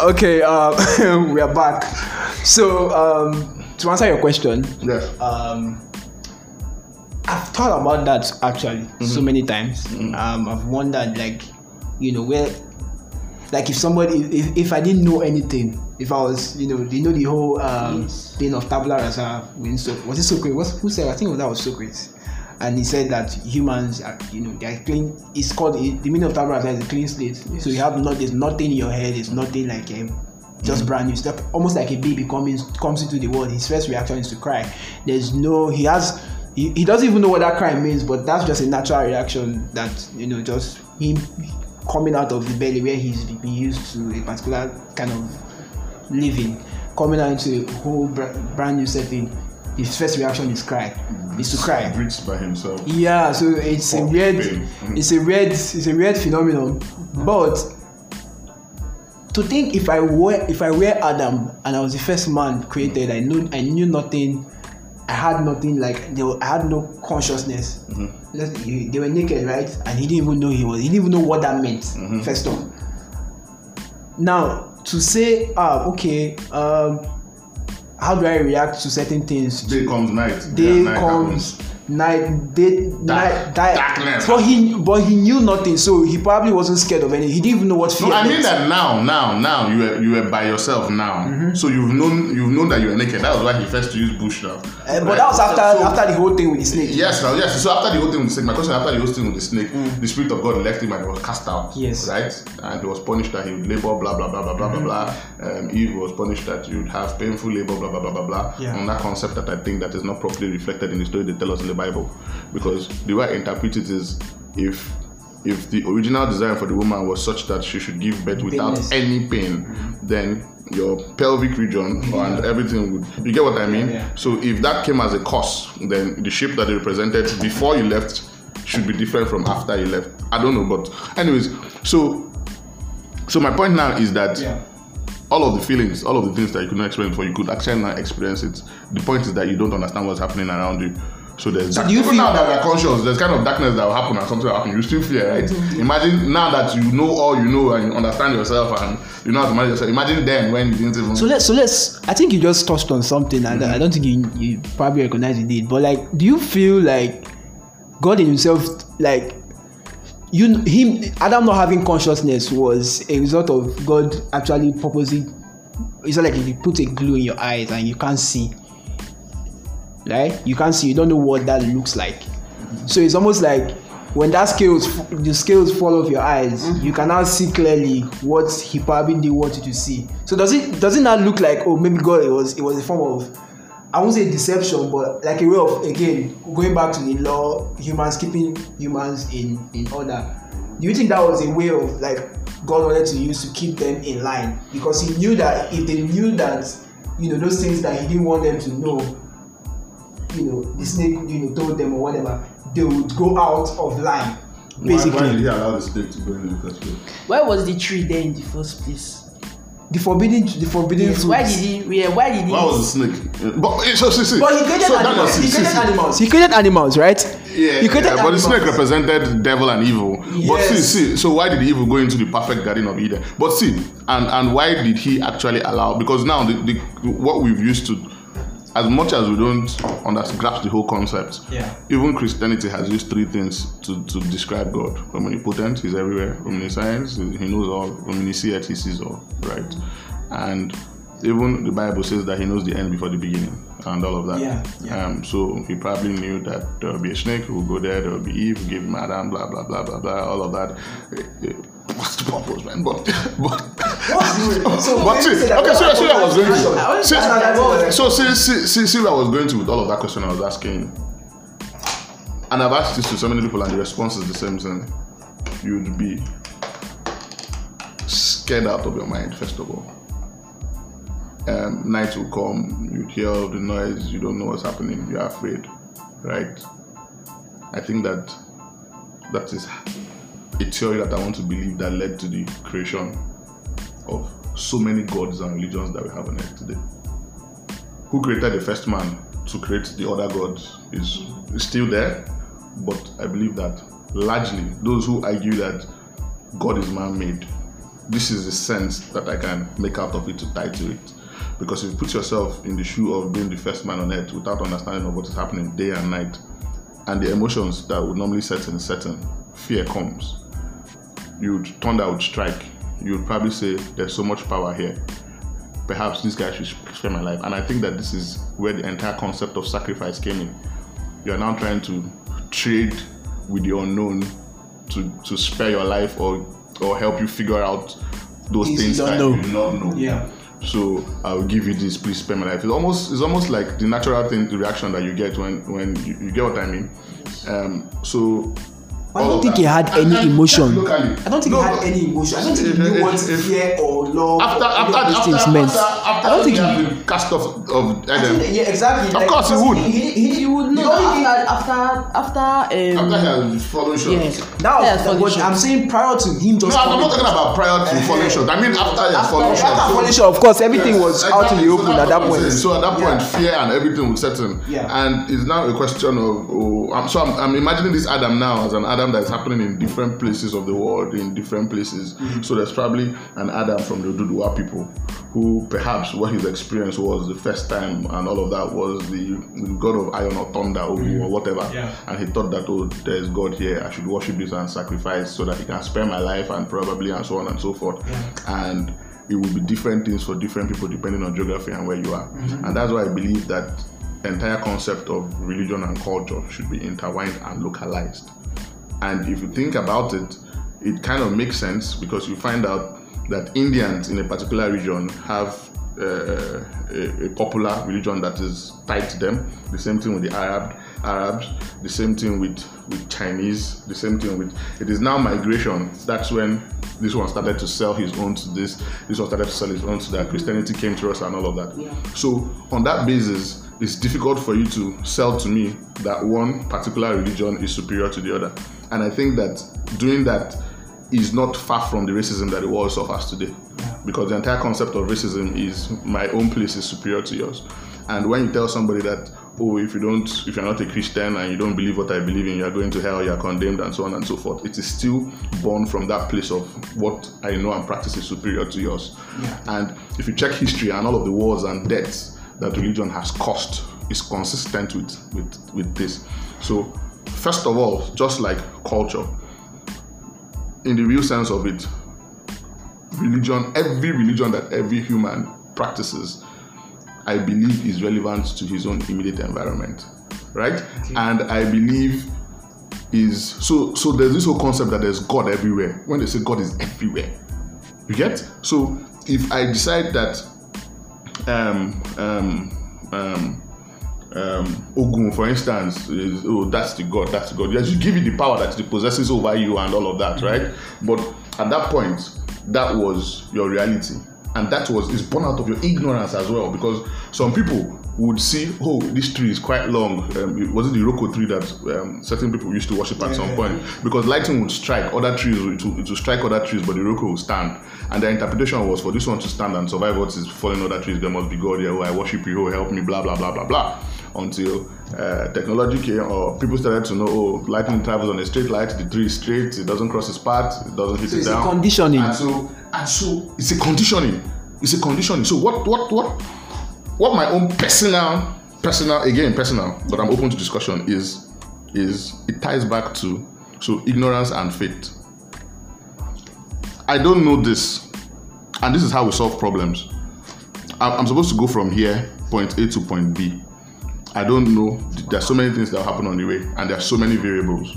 Okay, um, we are back. So, um, to answer your question, Yes. um, I've thought about that actually so many times. Um, I've wondered, like, you know, where, like, if somebody, if, if I didn't know anything, if I was, you know, you know, the whole um, thing of tabula rasa, was it Socrates? Was, who said? I think that was Socrates. And he said that humans, are, you know, they're clean. It's called the meaning of tabula rasa is a clean slate. So you have not, there's nothing in your head. There's nothing like um, just brand new stuff. Almost like a baby coming comes into the world. His first reaction is to cry. There's no. He has. He, he doesn't even know what that cry means, but that's just a natural reaction that you know, just him coming out of the belly where he's been used to a particular kind of living, coming out into a whole brand new setting. His first reaction is cry. Is to cry. Breathes by himself. Yeah, so it's a weird. Mhm. it's a weird, it's a weird phenomenon. But to think if I were if I were Adam and I was the first man created, I knew I knew nothing, I had nothing like they were, I had no consciousness. He- They were naked, right? And he didn't even know he was. He didn't even know what that meant. First off. Now to say, ah, okay, um, how do I react to certain things? Day comes night. day comes. Night day night di- darkness. but he but he knew nothing so he probably wasn't scared of anything he didn't even know what fear No, I mean meant. that now, now, now you were you were by yourself now. So you've known you've known that you were naked. That was why he first used bush now. Eh, but Right? that was after So- after the whole thing with the snake Yes, now yes. So after the whole thing with the snake, my question after the whole thing with the snake, the spirit of God left him and he was cast out. Yes. Right? And he was punished that he would labor, blah blah blah blah blah blah blah. Um, Eve was punished that you would have painful labor, blah blah blah blah blah. Yeah. On that concept that I think that is not properly reflected in the story they tell us in the Bible. Because the way I interpret it is if if the original design for the woman was such that she should give birth without Painless. any pain, then your pelvic region and everything would you get what I mean? Yeah. So if that came as a cause, then the shape that they represented before you left should be different from after you left. I don't know, but anyways, so so my point now is that yeah all of the feelings, all of the things that you could not experience before, you could actually now experience it. The point is that you don't understand what's happening around you. So there's So do you even feel- now that we're conscious, there's kind of darkness that will happen and something will happen. You still fear, right? Mm-hmm. Imagine now that you know all you know and you understand yourself and you know how to manage yourself. Imagine then when you didn't even. so let's so let's i think you just touched on something and mm-hmm. i don't think you, you probably recognize it did but like do you feel like god in himself like you him adam not having consciousness was a result of god actually purposely it's not like if you put a glue in your eyes and you can't see right? You can't see you don't know what that looks like. So it's almost like when that scales the scales fall off your eyes mm-hmm. you can now see clearly what he probably did want you to see. So does it does it not look like oh maybe god it was it was a form of i won't say deception but like a way of again going back to the law humans keeping humans in in order. Do you think that was a way of like god wanted to use to keep them in line? Because he knew that if they knew that you know those things that he didn't want them to know you know the snake you know told them or whatever they would go out of line Why, why did basically he allow the snake to go in the first place? Why was the tree there in the first place? the forbidden the forbidden Yes, fruit why did he? Yeah, why did he? Why was the snake? But eh, so see, see. but he created so animals was- he see, created see, see. animals he created animals right Yeah, he created yeah, but the snake represented devil and evil. But see, Yes. see, so why did he evil go into the perfect garden of Eden? But see, and and why did he actually allow? Because now the, the what we've used to, as much as we don't understand, grasp the whole concept. Yeah. Even Christianity has used three things to, to describe God: omnipotent, He's everywhere; omniscience, He knows all; omniscient, He sees all. Right, and even the Bible says that He knows the end before the beginning. And all of that. Yeah, yeah. Um, so he probably knew that there will be a snake who go there, there will be Eve, who gave him Adam, blah blah blah blah blah, all of that. Eh, eh, What's the purpose, man? But but So, but see, okay, so see, I was going to. See, so see, see, see, see I was going to with all of that question I was asking. And I've asked this to so many people, and the response is the same thing. You'd be scared out of your mind, first of all. Um, night will come, you'd hear all the noise, you don't know what's happening, you're afraid, right? I think that that is a theory that I want to believe that led to the creation of so many gods and religions that we have on earth today. Who created the first man to create the other gods is, is still there, but I believe that largely those who argue that God is man made, this is the sense that I can make out of it to tie to it. Because if you put yourself in the shoe of being the first man on earth without understanding of what is happening day and night, and the emotions that would normally set in certain fear comes. You'd thunder would strike. You'd probably say, There's so much power here. Perhaps this guy should spare my life. And I think that this is where the entire concept of sacrifice came in. You are now trying to trade with the unknown to, to spare your life or or help you figure out those Things things that know. you do not know. Yeah. So I'll give you this, please spare my life. It's almost it's almost like the natural thing, the reaction that you get when when you, you get what I mean. Um, so I don't think he had any emotion. I don't think he had any emotion. I don't think he if- knew what if- if- fear or love after or after of these after, things after, meant. after, I don't think he he. had been cast off of I Eden. think, yeah, exactly. Of course he would. He, he, he, would know the only thing after after after um, After he had fallen short. yeah. that was Yeah, what I'm saying prior to him just No, I'm not talking about prior to falling short. I mean after he had After, fallen short. after So- falling short, of course, everything was out in the open at that point. So at that point, fear and everything would set in. Yeah. And it's now a question of, oh, so I'm, I'm imagining this Adam now as an Adam that's happening in different places of the world, in different places. Mm-hmm. So there's probably an Adam from the Oduduwa people who perhaps what his experience was the first time and all of that was the, the god of iron or thunder or, or whatever. Mm-hmm. Yeah. And he thought that, oh, there's God here, I should worship this and sacrifice so that he can spare my life and probably and so on and so forth. And it will be different things for different people depending on geography and where you are. And that's why I believe that entire concept of religion and culture should be intertwined and localized. And if you think about it, it kind of makes sense because you find out that Indians in a particular region have uh, a, a popular religion that is tied to them. The same thing with the Arab Arabs. The same thing with with Chinese. The same thing with it is now migration. That's when this one started to sell his own to this. This one started to sell his own to that. Christianity came to us and all of that. So on that basis, it's difficult for you to sell to me that one particular religion is superior to the other. And I think that doing that is not far from the racism that the world suffers today. Because the entire concept of racism is my own place is superior to yours. And when you tell somebody that, oh, if you don't, if you're not a Christian and you don't believe what I believe in, you're going to hell, you're condemned, and so on and so forth, it is still born from that place of what I know and practice is superior to yours. And if you check history and all of the wars and deaths that religion has caused, is consistent with, with, with this. So, first of all, just like culture, in the real sense of it, religion, every religion that every human practices, I believe is relevant to his own immediate environment, right? And I believe is so so there's this whole concept that there's God everywhere. When they say God is everywhere, you get? So if I decide that um um um um, Ogun, for instance, is oh that's the god, that's the god. Yes, you give it the power that it possesses over you and all of that, right? But at that point, that was your reality, and that was is born out of your ignorance as well. Because some people would see, oh, this tree is quite long. Um, it- was it the Iroko tree that um, certain people used to worship at some point? Because lightning would strike other trees, it would, it would strike other trees, but the Iroko would stand. And their interpretation was for this one to stand and survive what is falling other trees, there must be God here. Oh, I worship you. Oh, help me. Blah blah blah blah blah. Until uh, technology came, or people started to know, oh, lightning travels on a straight light. The tree is straight. It doesn't cross its path. It doesn't hit So it it's a conditioning. And so, and so, it's a conditioning. It's a conditioning. So what, what, what, what my own personal, personal, again personal, but I'm open to discussion is, is it ties back to so ignorance and faith. I don't know this, and this is how we solve problems. I'm I'm supposed to go from here, point A to point B. I don't know. There's so many things that happen on the way, and there are so many variables.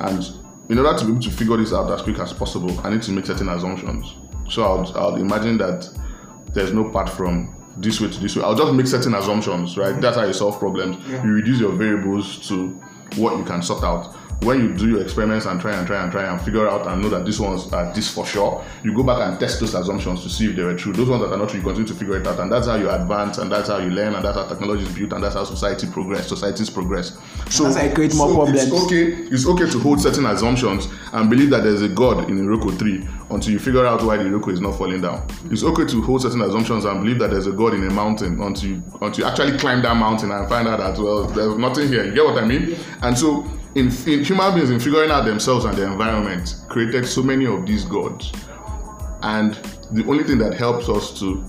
And in order to be able to figure this out as quick as possible, I need to make certain assumptions. So I'll, I'll imagine that there's no path from this way to this way. I'll just make certain assumptions, right? That's how you solve problems. You reduce your variables to what you can sort out. When you do your experiments and try and try and try and figure out and know that these ones are this for sure, you go back and test those assumptions to see if they were true. Those ones that are not true, you continue to figure it out, and that's how you advance, and that's how you learn, and that's how technology is built, and that's how society progress. Societies progress. So That's create more so problems. It's okay. It's okay to hold certain assumptions and believe that there's a God in Iroko tree until you figure out why the Iroko is not falling down. It's okay to hold certain assumptions and believe that there's a God in a mountain until you, until you actually climb that mountain and find out that well there's nothing here. You get what I mean? And so in, in human beings in figuring out themselves and their environment created so many of these gods. And the only thing that helps us to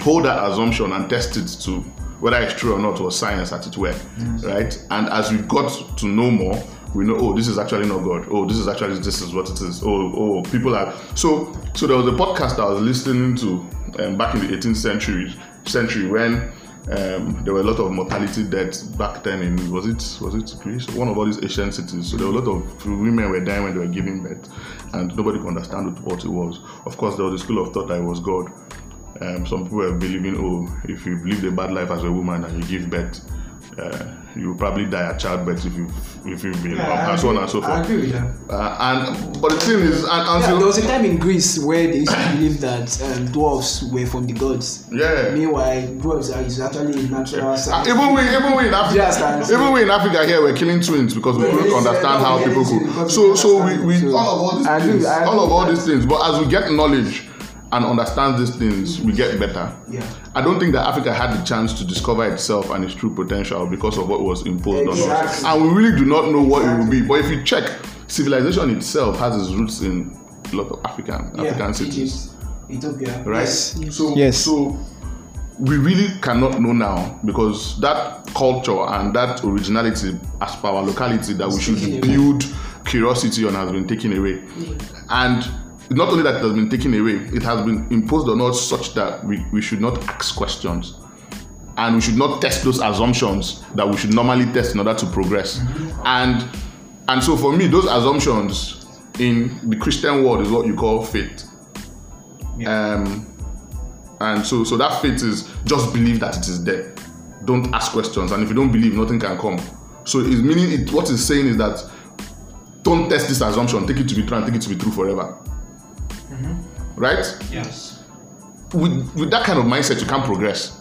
hold that assumption and test it to whether it's true or not was science at its were, right? And as we got to know more, we know, oh, this is actually not God. Oh, this is actually this is what it is. Oh, oh, people are so. So there was a podcast I was listening to um, back in the 18th century, century when um, there were a lot of mortality deaths back then in was it was it Greece one of all these Asian cities. So there were a lot of women were dying when they were giving birth, and nobody could understand what it was. Of course, there was a school of thought that it was God. Um, some people were believing, oh, if you live a bad life as a woman and you give birth, uh, you probably die at childbirth if you if you've been Yeah, I and so on and so I forth. agree with that. Uh, and but the thing is, and, Yeah, until there was a time in Greece where they used to believe that um, dwarfs were from the gods. yeah. Meanwhile, dwarfs are is actually natural Uh, science. even we, even we in Africa, Yes, I even we in Africa here, we're killing twins because we couldn't understand how people could. So, so we we, understand. all of all these I things, I all of all these things. But as we get knowledge and understand these things, we get better. Yeah. I don't think that Africa had the chance to discover itself and its true potential because of what was imposed on us, and we really do not know what it will be. But if you check, civilization itself has its roots in a lot of African African cities Egypt, Ethiopia. right? Yes. So, Yes. so we really cannot know now because that culture and that originality as per our locality that we should build curiosity on has been taken away. And not only that it has been taken away, it has been imposed on us such that we, we should not ask questions. And we should not test those assumptions that we should normally test in order to progress. And and so for me, those assumptions in the Christian world is what you call faith. Um, and so, so that faith is just believe that it is there. Don't ask questions, and if you don't believe, nothing can come. So, it's meaning it. What it's saying is that don't test this assumption. Take it to be true and take it to be true forever. Right? Yes. With with that kind of mindset, you can't progress.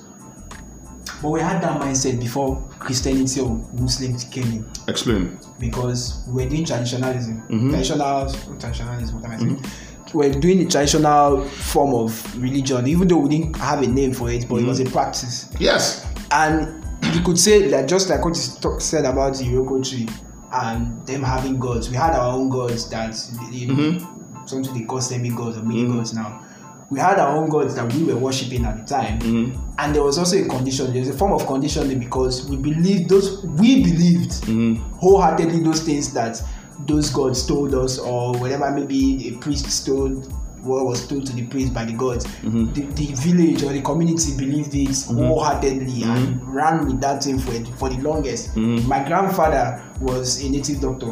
But we had that mindset before Christianity or Muslims came in Explain. because we were doing traditionalism. Mm-hmm. Traditional traditionalism, what am I saying? We're doing the traditional form of religion, even though we didn't have a name for it, but it was Mm-hmm. a practice. Yes. And you could say that just like what you talk, said about the Iroko tree and them having gods, we had our own gods that they, Mm-hmm. Something they call semi gods or mini gods now. We had our own gods that we were worshipping at the time, Mm-hmm. and there was also a condition. There's a form of conditioning because we believed those we believed Mm-hmm. wholeheartedly those things that those gods told us, or whatever maybe a priest told what was told to the priest by the gods. Mm-hmm. The, the village or the community believed it wholeheartedly and ran with that thing for for the longest. Mm-hmm. My grandfather was a native doctor.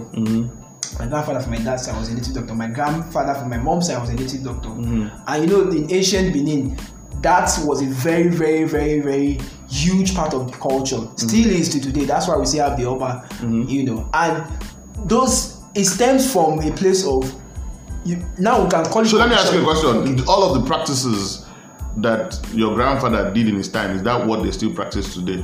My grandfather from my dad's side was a native doctor. My grandfather from my mom's side was a native doctor. Mm-hmm. And you know, in ancient Benin, that was a very, very, very, very huge part of the culture. Mm-hmm. Still is to today. That's why we say have the upper, you know. And those it stems from a place of you, now we can call it. So let me ask you a tradition. question. All of the practices that your grandfather did in his time is that what they still practice today?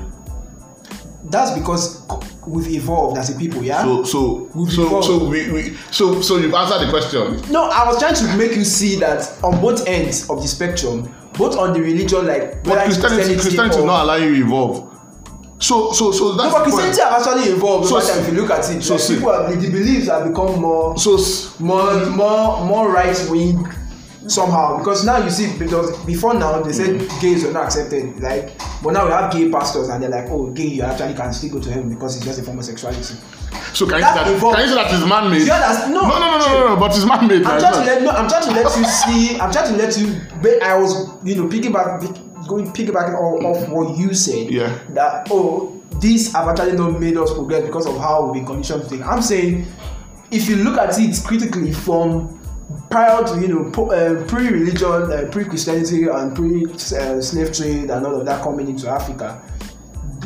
That's because we've evolved as a people, yeah. So so We've so evolved. so we, we so so you've answered the question. No, I was trying to make you see that on both ends of the spectrum, both on the religion, like But Christianity Christianity or- will not allow you evolve. So so so that's No, but. Christianity have actually evolved So. If you look at it, so like see- people have, the beliefs have become more, So more, more, more right wing somehow. Because now you see, because before now they said gays were not accepted, like, but now we have gay pastors and they're like, oh, gay, you actually can still go to heaven because it's just a form of sexuality. so can you That say that, evolved. can you say that it's man made? Understand? No, no, no, no, no, no, but it's man made. I'm trying to let no, I'm trying to let you see. I'm trying to let you. but I was, you know, piggyback, going piggybacking off, off what you said. Yeah. That oh, these have actually not made us progress because of how we've been conditioned to think. I'm saying if you look at it critically from prior to you know po- uh, pre-religion, uh, pre-Christianity, and pre-slave trade and all of that coming into Africa,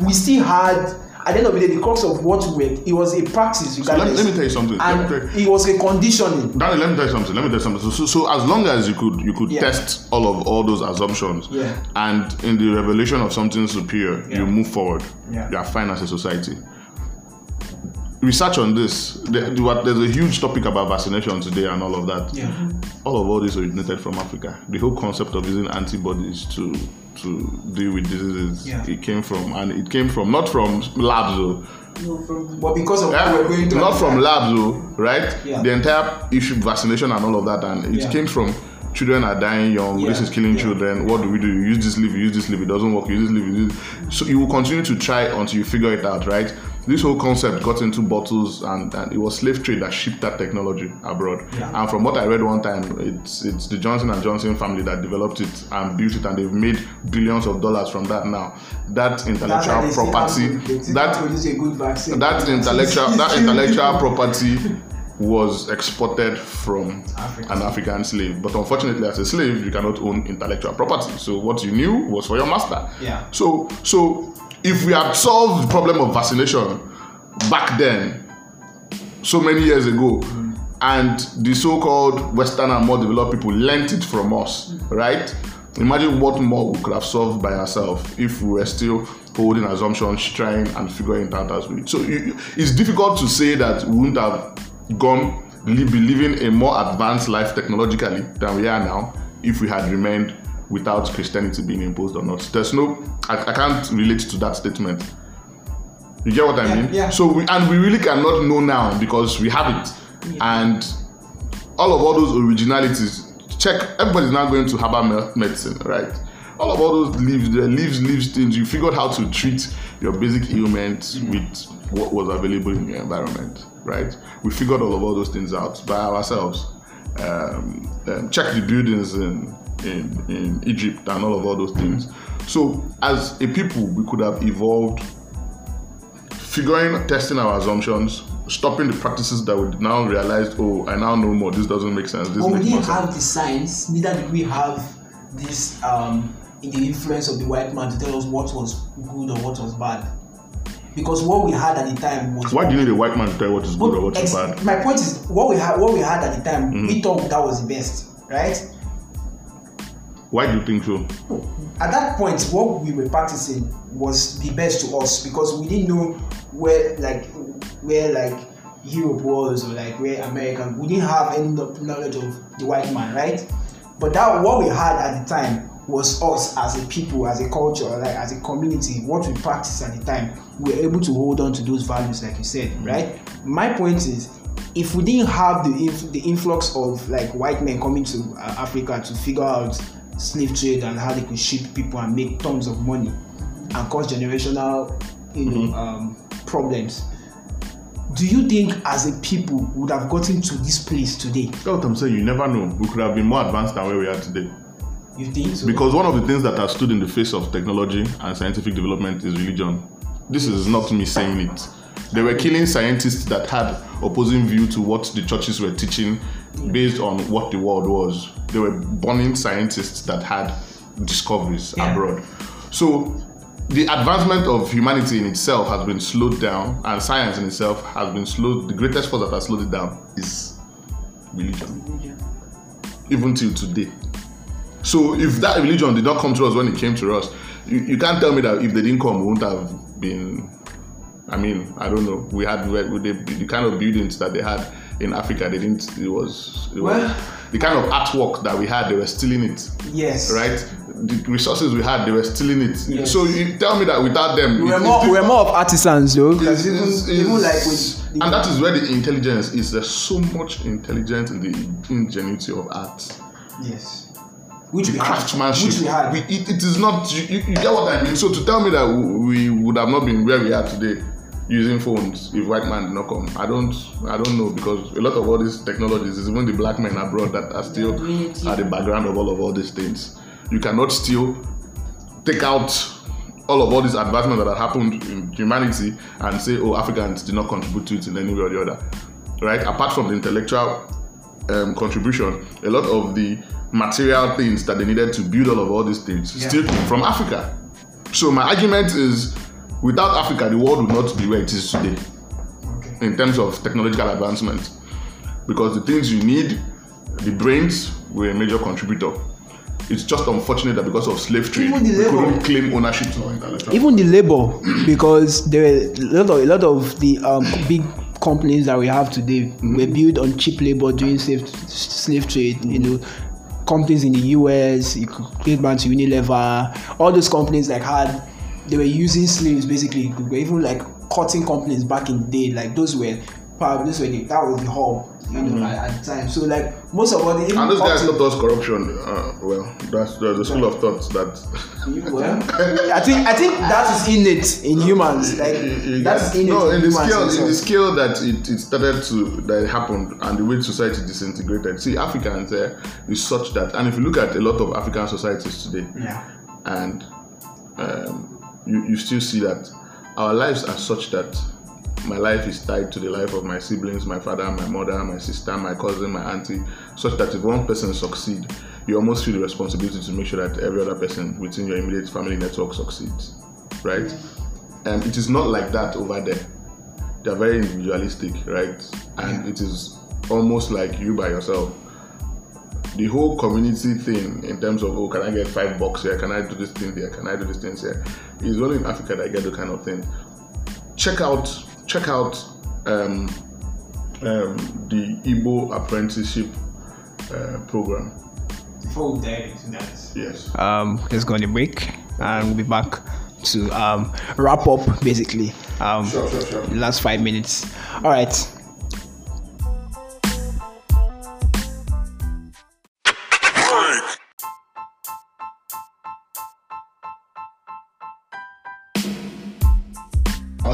we still had at the end of the day the crux of what we were it was a practice So let, regardless let me tell you something. Me and you- it was a conditioning. Danny, let me tell you something. Let me tell you something. So, so, so as long as you could, you could Yeah. test all of all those assumptions, Yeah. and in the revelation of something superior, Yeah. you move forward. Yeah. You are fine as a society. Research on this. There, there were- there's a huge topic about vaccination today and all of that. Yeah. Mm-hmm. All of all this originated from Africa. The whole concept of using antibodies to to deal with diseases, Yeah. it came from, and it came from not from labs though. No, But because of Yeah, what we're going through, not from labs though, right? Yeah. The entire issue vaccination and all of that, and it Yeah. came from children are dying young. This is killing yeah. children. What do we do? You use this leaf, you use this leaf. It doesn't work. You use this leaf. You use so you will continue to try until you figure it out, right? This whole concept got into bottles, and, and it was slave trade that shipped that technology abroad. Yeah. And from what I read one time, it's it's the Johnson and Johnson family that developed it and built it, and they've made billions of dollars from that now. That intellectual still property, have to- they still that a good vaccine. that intellectual that intellectual property was exported from Africa. an African slave. But unfortunately, as a slave, you cannot own intellectual property. So what you knew was for your master. Yeah. So so if we had solved the problem of vaccination back then, so many years ago, and the so-called Western and more developed people learnt it from us, right? Imagine what more we could have solved by ourselves if we were still holding assumptions, trying and figuring it out as we. So it's difficult to say that we wouldn't have gone be living a more advanced life technologically than we are now if we had remained without Christianity being imposed or not. There's no, I, I can't relate to that statement. You get what I Yeah, mean? yeah. So we and we really cannot know now because we have it, and all of all those originalities. Check. Everybody's now going to herbal me- medicine, right? All of all those leaves, the leaves, leaves things. You figured how to treat your basic ailments with what was available in your environment, right? We figured all of all those things out by ourselves. Um, um, check the buildings in, in in Egypt and all of all those things. So as a people, we could have evolved figuring, testing our assumptions, stopping the practices that we now realized, oh, I now know more. This doesn't make sense. This But we didn't sense. have the science, neither did we have this um in the influence of the white man to tell us what was good or what was bad. Because what we had at the time was Why do you need a white man to tell what is good or what is Ex- bad? Mm-hmm. My point is what we had what we had at the time, we thought that was the best, right? Why do you think so? At that point, what we were practicing was the best to us because we didn't know where like where like Europe was or like where America. We didn't have any knowledge of the white man, right? But that what we had at the time was us as a people, as a culture, like as a community. What we practiced at the time, we were able to hold on to those values, like you said, right? My point is, if we didn't have the the influx of like white men coming to uh, Africa to figure out slave trade and how they could ship people and make tons of money and cause generational, you know, um, problems. Do you think, as a people, would have gotten to this place today? That's what I'm saying. You never know. We could have been more advanced than where we are today. You think so? Because one of the things that has stood in the face of technology and scientific development is religion. This is not me saying it. They were killing scientists that had opposing view to what the churches were teaching based on what the world was. They were burning scientists that had discoveries Yeah. abroad. So the advancement of humanity in itself has been slowed down, and science in itself has been slowed. The greatest force that has slowed it down is religion, even till today. So if that religion did not come to us when it came to us, you, you can't tell me that if they didn't come, we wouldn't have been. I mean, I don't know. We had we- the, the kind of buildings that they had in Africa. They didn't. It was, it was the kind of artwork that we had. They were stealing it, yes. right? The resources we had, they were stealing it. Yes. So you tell me that without them, We were more, we were more of artisans, though. It's- even, it's- even like with and that is where the intelligence is. There's so much intelligence in the ingenuity of art. yes, which the we had, craftsmanship. which we had. We- it, it is not. You, you, you get what I mean. So to tell me that we would have not been where we are today using phones if white man did not come, I don't. I don't know because a lot of all these technologies is even the black men abroad that are still at the background of all of all these things. You cannot still take out all of all these advancements that have happened in humanity and say, oh, Africans did not contribute to it in any way or the other, right? Apart from the intellectual um, contribution, a lot of the material things that they needed to build all of all these things still came from Africa. So my argument is, without Africa, the world would not be where it is today in terms of technological advancement, because the things you need, the brains, were a major contributor. It's just unfortunate that because of slave trade, Even the we labor. couldn't claim ownership to our intellectual. even the labor because there were a lot of, a lot of the um, big companies that we have today were built on cheap labor during slave slave trade you know companies in the us you could back to unilever all those companies like had they were using slaves basically they were even like cutting companies back in the day like those were probably those were the, that was the hub you know at, at the time so like most of what they even and those guys to- taught us corruption. Uh, well, that's the, a school of thought that well, I think I think that is innate in humans. Like that is innate no, in in the humans. scale, in the scale that it, it started to that it happened and the way society disintegrated. See, Africans uh, is such that, and if you look at a lot of African societies today, Yeah. and um, you, you still see that our lives are such that my life is tied to the life of my siblings, my father, my mother, my sister, my cousin, my auntie, such that if one person succeed, you almost feel the responsibility to make sure that every other person within your immediate family network succeeds, right? And it is not like that over there. They are very individualistic, right? And it is almost like you by yourself the whole community thing in terms of oh can I get five bucks here? Can I do this thing here? Can I do this thing here? It's only in Africa that I get the kind of thing. Check out check out um, um, the Igbo apprenticeship uh, program. Before we dive into that, Yes. um, let's go on a break and we'll be back to um, wrap up basically. Um, Sure, sure, sure. last five minutes. All right.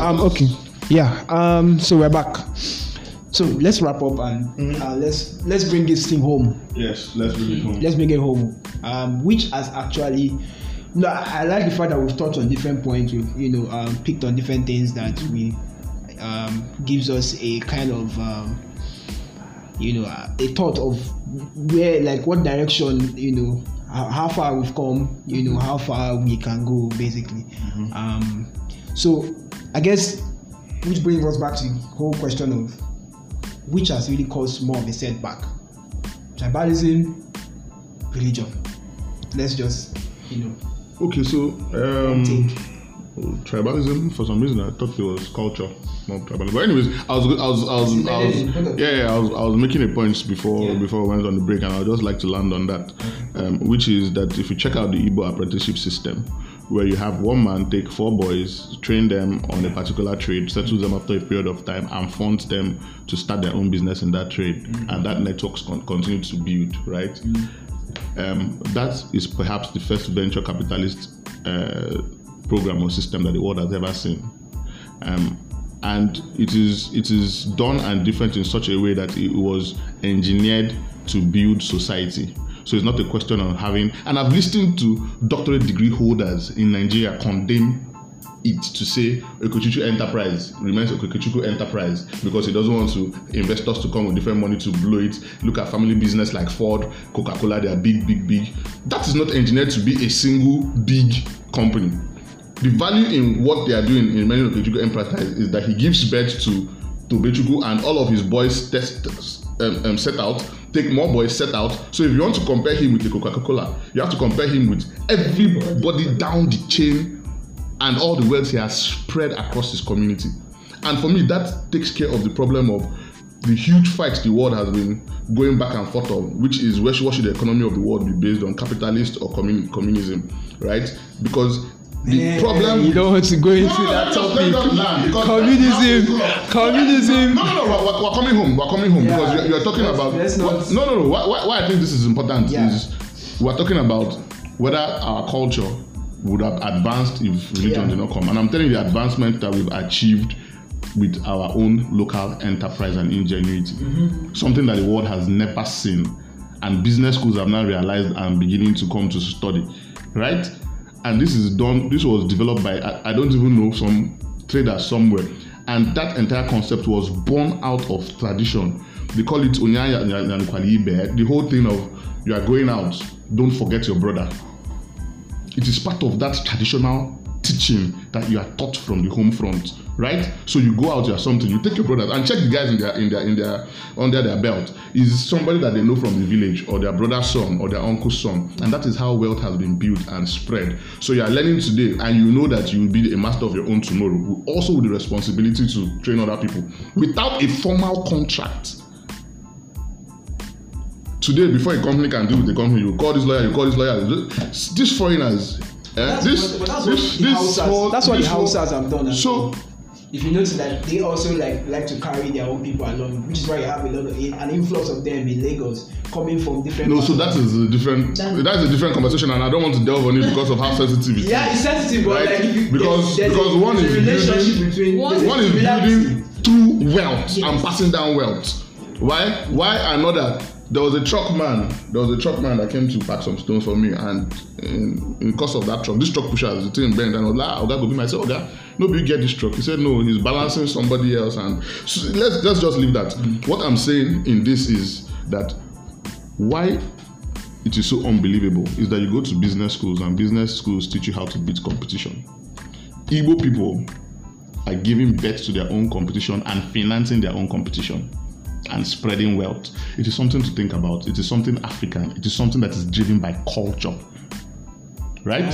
Um, okay. Yeah. Um, so we're back. So let's wrap up and uh, let's let's bring this thing home. Yes, let's bring it home. Let's bring it home. Um, which has actually, no, I, I like the fact that we've touched on different points. We've you know um, picked on different things that we um, gives us a kind of um, you know a thought of where like what direction you know how, how far we've come. You know how far we can go basically. Um, so I guess which brings us back to the whole question of which has really caused more of a setback. Tribalism religion. Let's just you know Okay, so um, tribalism for some reason I thought it was culture, not tribalism. But anyways, I was I was I was, I was yeah, yeah I was I was making a point before Yeah. before we went on the break, and I would just like to land on that, um, which is that if you check out the Igbo apprenticeship system, where you have one man take four boys, train them on a particular trade, settle them after a period of time, and fund them to start their own business in that trade, and that network con- continue to build, right? um, that is perhaps the first venture capitalist uh, program or system that the world has ever seen. Um, and it is it is done and different in such a way that it was engineered to build society. So it's not a question of having. And I've listened to doctorate degree holders in Nigeria condemn it to say Okechukwu Enterprise remains Okechukwu Enterprise because he doesn't want to investors to come with different money to blow it. Look at family business like Ford, Coca-Cola, they are big, big, big. That is not engineered to be a single big company. The value in what they are doing in many Okechukwu Enterprise is that he gives birth to to Bechuku and all of his boys test um, um, set out, take more boys set out. So if you want to compare him with the Coca-Cola, you have to compare him with everybody down the chain and all the wealth he has spread across his community. And for me, that takes care of the problem of the huge fights the world has been going back and forth on, which is where should, what should the economy of the world be based on, capitalist or commun- communism, right? Because the problem you don't want to go into no, that let us- let topic us land, because communism communism No, no, no. We're, we're- coming home. We're coming home Yeah. because you're, you're talking Let's- about. let's not- what- no, no, no. Why, why, why I think this is important Yeah. is we're talking about whether our culture would have advanced if religion Yeah. did not come. And I'm telling you the advancement that we've achieved with our own local enterprise and ingenuity. Mm-hmm. Something that the world has never seen. And business schools have now realized and beginning to come to study. Right? And this is done. This was developed by I, I don't even know some trader somewhere, and that entire concept was born out of tradition. They call it. The whole thing of you are going out, don't forget your brother. It is part of that traditional teaching that you are taught from the home front, right? So you go out, you something, you take your brothers and check the guys in their in their in their under their belt. Is somebody that they know from the village or their brother's son or their uncle's son, and that is how wealth has been built and spread. So you are learning today, and you know that you will be a master of your own tomorrow. Also with the responsibility to train other people without a formal contract. Today, before a company can deal with the company, you call this lawyer, you call this lawyer. These foreigners, eh, That's this, what, but that's this, what the this whole- that's what the this whole- Hausas have done. So, if you notice that they also like like to carry their own people along, which is why you have a lot of an influx of them in Lagos coming from different. no, so that is a different. That- That's a different conversation, and I don't want to delve on it because of how sensitive it is. Yeah, it's sensitive, but Right? like if you, Because- there's because one there's a is building- between One- One is building through wealth Yes. and passing down wealth. Why? Why another? There was a truck man. There was a truck man that came to pack some stones for me, and in, in course of that truck, this truck pusher the thing bent, and I was like, "Ah, Oga, go be myself, Oga. No, you get this truck." He said, "No, he's balancing somebody else." And so let's let's just leave that. What I'm saying in this is that why it is so unbelievable is that you go to business schools and business schools teach you how to beat competition. Igbo people are giving birth to their own competition and financing their own competition and spreading wealth. It is something to think about. It is something African. It is something that is driven by culture. Right?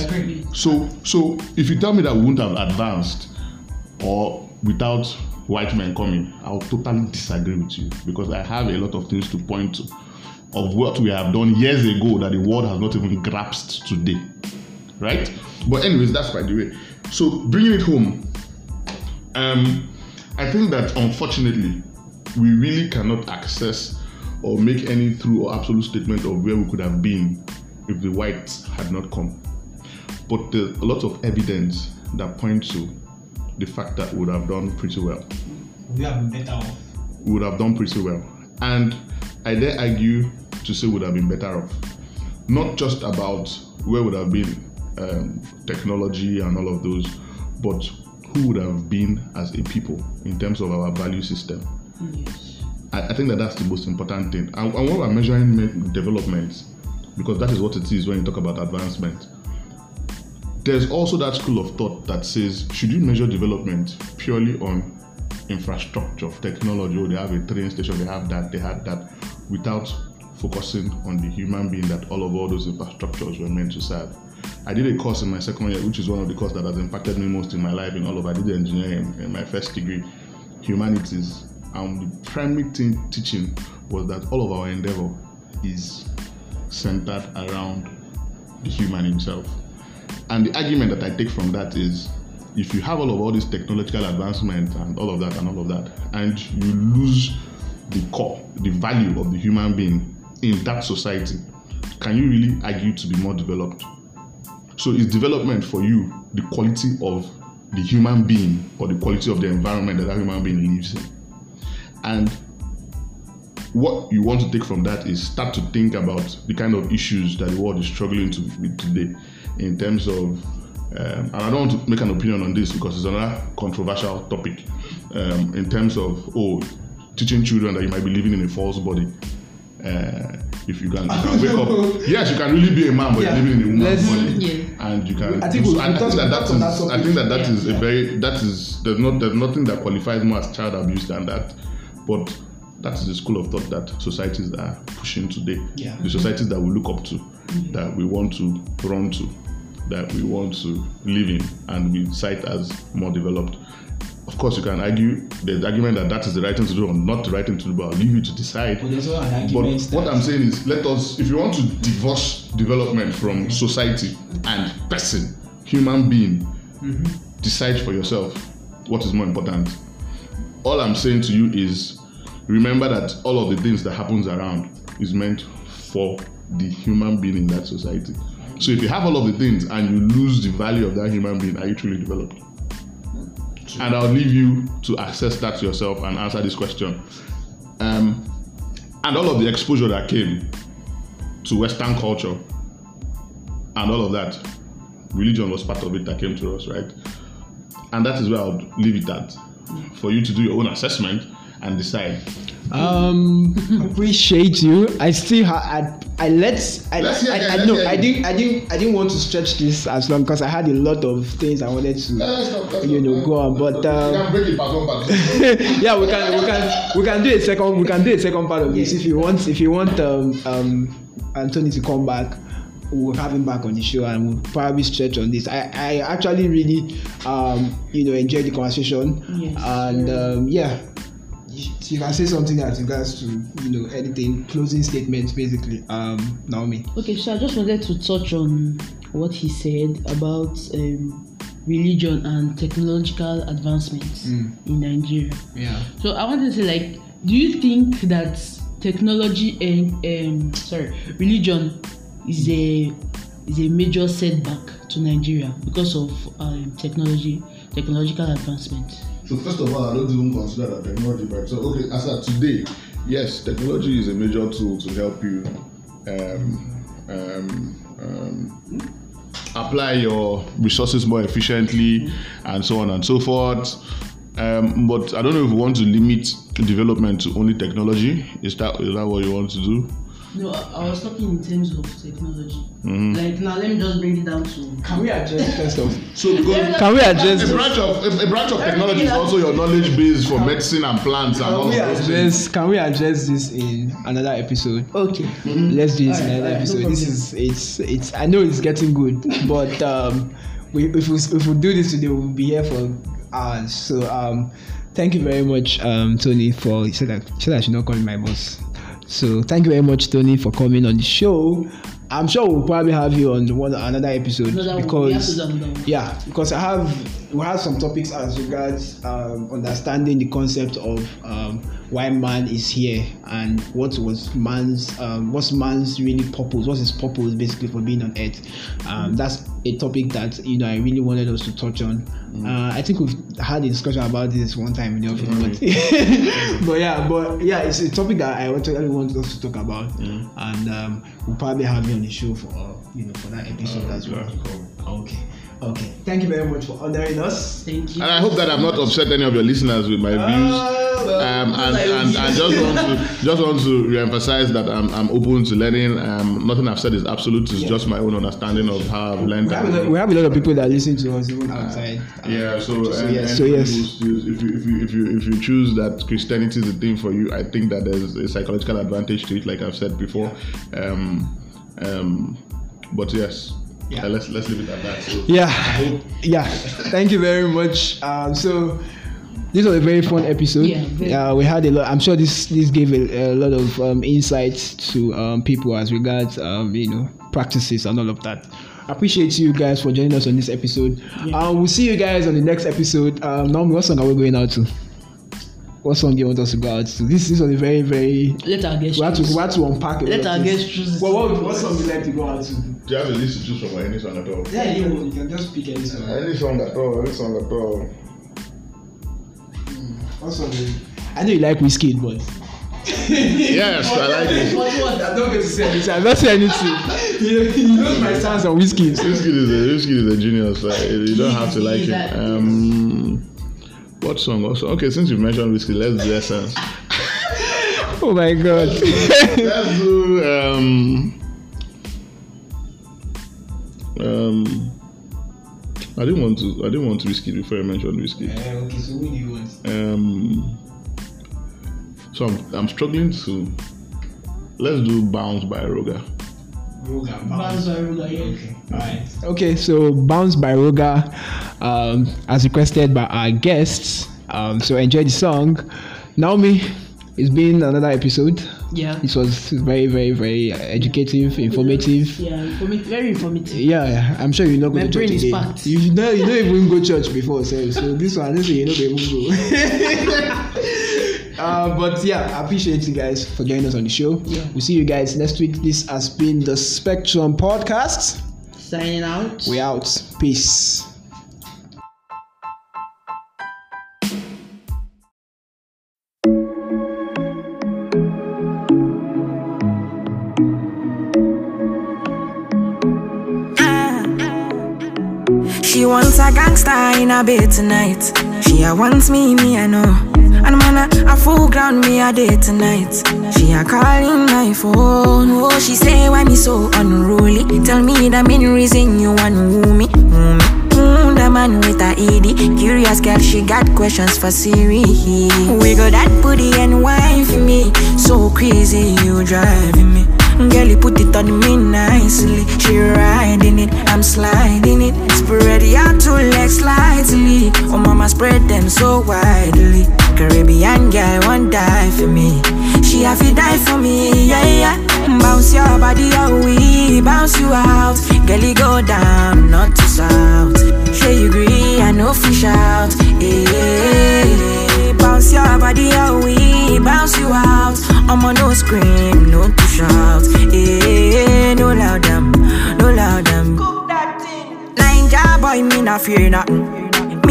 So so if you tell me that we wouldn't have advanced or without white men coming, I'll totally disagree with you because I have a lot of things to point to of what we have done years ago that the world has not even grasped today. Right? But anyways, that's by the way. So bringing it home, um, I think that unfortunately, we really cannot access or make any true or absolute statement of where we could have been if the whites had not come. But there's a lot of evidence that points to the fact that we would have done pretty well. We have been better off. We would have done pretty well. And I dare argue to say we would have been better off. Not just about where would have been um, technology and all of those, but who would have been as a people in terms of our value system. I, I think that that's the most important thing. And, and when we're measuring me- development, because that is what it is when you talk about advancement, there's also that school of thought that says, should you measure development purely on infrastructure, technology, or they have a train station, they have that, they have that, without focusing on the human being that all of all those infrastructures were meant to serve. I did a course in my second year, which is one of the courses that has impacted me most in my life in all of I did engineering in my first degree, humanities. And the primary thing teaching was that all of our endeavor is centered around the human himself. And the argument that I take from that is if you have all of all this technological advancement and all of that and all of that, and you lose the core, the value of the human being in that society, can you really argue to be more developed? So is development for you the quality of the human being or the quality of the environment that that human being lives in? And what you want to take from that is start to think about the kind of issues that the world is struggling to with today in terms of um, and I don't want to make an opinion on this because it's another controversial topic um, in terms of oh teaching children that you might be living in a false body uh, if you can, you can wake up yes you can really be a man but Yeah. you're living in a woman's body Yeah. and you can I think so. And I think that that that is I think that that is a very that is there's not there's nothing that qualifies more as child abuse than that but that is the school of thought that societies are pushing today Yeah. the societies that we look up to that we want to run to that we want to live in and we cite as more developed of course you can argue the argument that that is the right thing to do or not the right thing to do but i'll leave you to decide But there's also an but what I'm saying is, let us, if you want to divorce development from society and person, human being, mm-hmm. decide for yourself what is more important. All I'm saying to you is, remember that all of the things that happens around is meant for the human being in that society. So if you have all of the things and you lose the value of that human being, are you truly developed? And I'll leave you to assess that yourself and answer this question. Um, and all of the exposure that came to Western culture and all of that, religion was part of it that came to us, right? And that is where I would leave it at for you to do your own assessment and decide. Um, appreciate you. I still ha- I I let I let's I, I, let's no, I didn't. I didn't I didn't want to stretch this as long because I had a lot of things I wanted to let's you know go on. But um, can break it part one, part two. yeah, we can we can we can do a second we can do a second part of this if you want if you want um um Anthony to come back. We'll have him back on the show and we'll probably stretch on this. I, I actually really um you know enjoyed the conversation Yes, and um yeah you can say something as regards to you know anything closing statements basically um Naomi. Okay, so I just wanted to touch on what he said about um, religion and technological advancements in Nigeria. Yeah. So I wanted to say, like, do you think that technology and um, sorry, religion is a is a major setback to Nigeria because of um, technology, technological advancement? So first of all, I don't even consider that technology, right? So okay, as of today, yes, technology is a major tool to help you um, um, um, apply your resources more efficiently and so on and so forth. Um, but I don't know if we want to limit development to only technology. Is that is that what you want to do? No, I, I was talking in terms of technology. Like now, let me just bring it down to. Can we address first of So because can we address a branch of a, a branch of technology is also your knowledge base for medicine and plants and all can of those things. address can we address this in another episode? Okay. Let's do it in another alright, no episode. problem. this is it's it's I know it's getting good, but um we if we if we do this today we'll be here for hours. So um thank you very much um Tony for said that you said I should not call him my boss. So thank you very much Tony for coming on the show. I'm sure we'll probably have you on one another episode Another one. We have to because yeah because i have we have some topics as regards um, understanding the concept of um, why man is here and what was man's um, what's man's really purpose what's his purpose basically for being on earth. Um, that's a topic that you know i really wanted us to touch on. Uh, i think we've had a discussion about this one time in the office but, but yeah but yeah it's a topic that i actually want us to talk about. And um, we'll probably have you on the show for uh, you know for that episode as well. Okay. Okay. Thank you very much for honoring us. Thank you. And I hope that I've not upset any of your listeners with my views. well, Um, and, and I just want to just want to reemphasize that I'm, I'm open to learning. Um, nothing I've said is absolute. It's just my own understanding of how I've learned. We have, a lot, we have a lot of people that listen to us even outside. yeah, so, So and, yes, and so yes. who's- who's- If you, if you if you if you choose that Christianity is the thing for you, I think that there's a psychological advantage to it, like I've said before. Um, um, but yes, Yeah. uh, let's let's leave it at that. So, Yeah. Yeah. Thank you very much. Um, so this was a very fun episode. Yeah, very- Uh, we had a lot. I'm sure this this gave a, a lot of um, insights to um, people as regards um, you know practices and all of that. I appreciate you guys for joining us on this episode. Um, we'll see you guys on the next episode. Um, Naomi, what song are we going out to? What song do you want us to go out to? This, this was a very, very. Let our guests We had to, choose. we had to unpack it. Let our guests choose. Well, what, what song would you like to go out to? do you have a list to choose from or any song at all? Yeah, you, you can just pick any song. Any song at all? Any song at all? What song? do you- I know you like Wizkid, but Yes, I like it. I'm not going to say anything. I'm not saying anything. you, know, you know my stance on Wizkid. Wizkid is a Wizkid is a genius. Uh, you don't have to like him. Um, what song? also? Okay, since you've mentioned Wizkid, let's do essence. Oh my god. let's do um um. I didn't want to. I didn't want to Wizkid before I mentioned Wizkid. okay, so who do you want? Um. So I'm, I'm struggling to. Let's do bounce by Ruger. Ruger. Bounce by Ruger, yeah. Alright. Okay, so Bounce by Ruger, um, as requested by our guests. Um, so enjoy the song. Naomi, it's been another episode. Yeah. It was very, very, very educative, informative. Yeah, informative, very informative. Yeah, yeah, I'm sure you're not going My to church brain is again. packed. You know, you don't even go church before, so, so this one, this one, you know, they even go. Uh, but yeah, I appreciate you guys for joining us on the show. Yeah. We'll see you guys next week. This has been the Spectrum Podcast. Signing out. We out. Peace. A gangster in a bed tonight. She a wants me, me I know. And man, a, a full ground me a day tonight. She a calling my phone. Oh, she say why me so unruly. Tell me the main reason you want woo me, woo me. Mm, the man with a ED Curious girl, she got questions for Siri Wiggle that booty and wine for me So crazy, you driving me Girl, you put it on me nicely. She riding it, I'm sliding it. Spread your two legs slightly Oh mama, spread them so widely. Caribbean girl, won't die for me. She have to die for me, yeah, yeah. Bounce your body out, we bounce you out. Girl, you go down, not to south. Sure you agree, I know fish out. Yeah. Bounce your body out, we bounce you out I'ma no scream, no to shout eh. No loud them, no loud them Ninja boy, me not fear nothing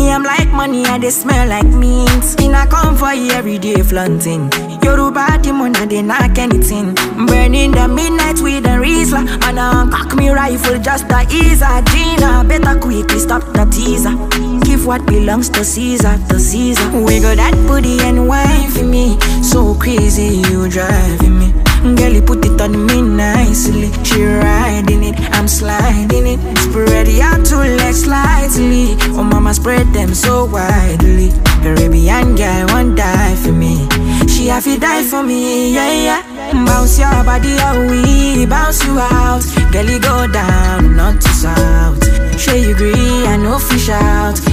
me, I'm like money and they smell like mint. In a come for you every day flaunting. Yoruba demon and they knock anything. Burning the midnight with a Riesler. And I cock me rifle just to ease a Gina. Better quickly stop the teaser. Give what belongs to Caesar, to Caesar. Wiggle that booty and wine for me. So crazy, you driving me. Girl, you put it on me nicely. She riding it, I'm sliding it. Spread your two legs slightly. Oh, mama, spread them so widely. Caribbean girl won't die for me. She have to die for me, yeah, yeah. Bounce your body we bounce you out. Girl, you go down, not to south. Sure you agree, I know fish out.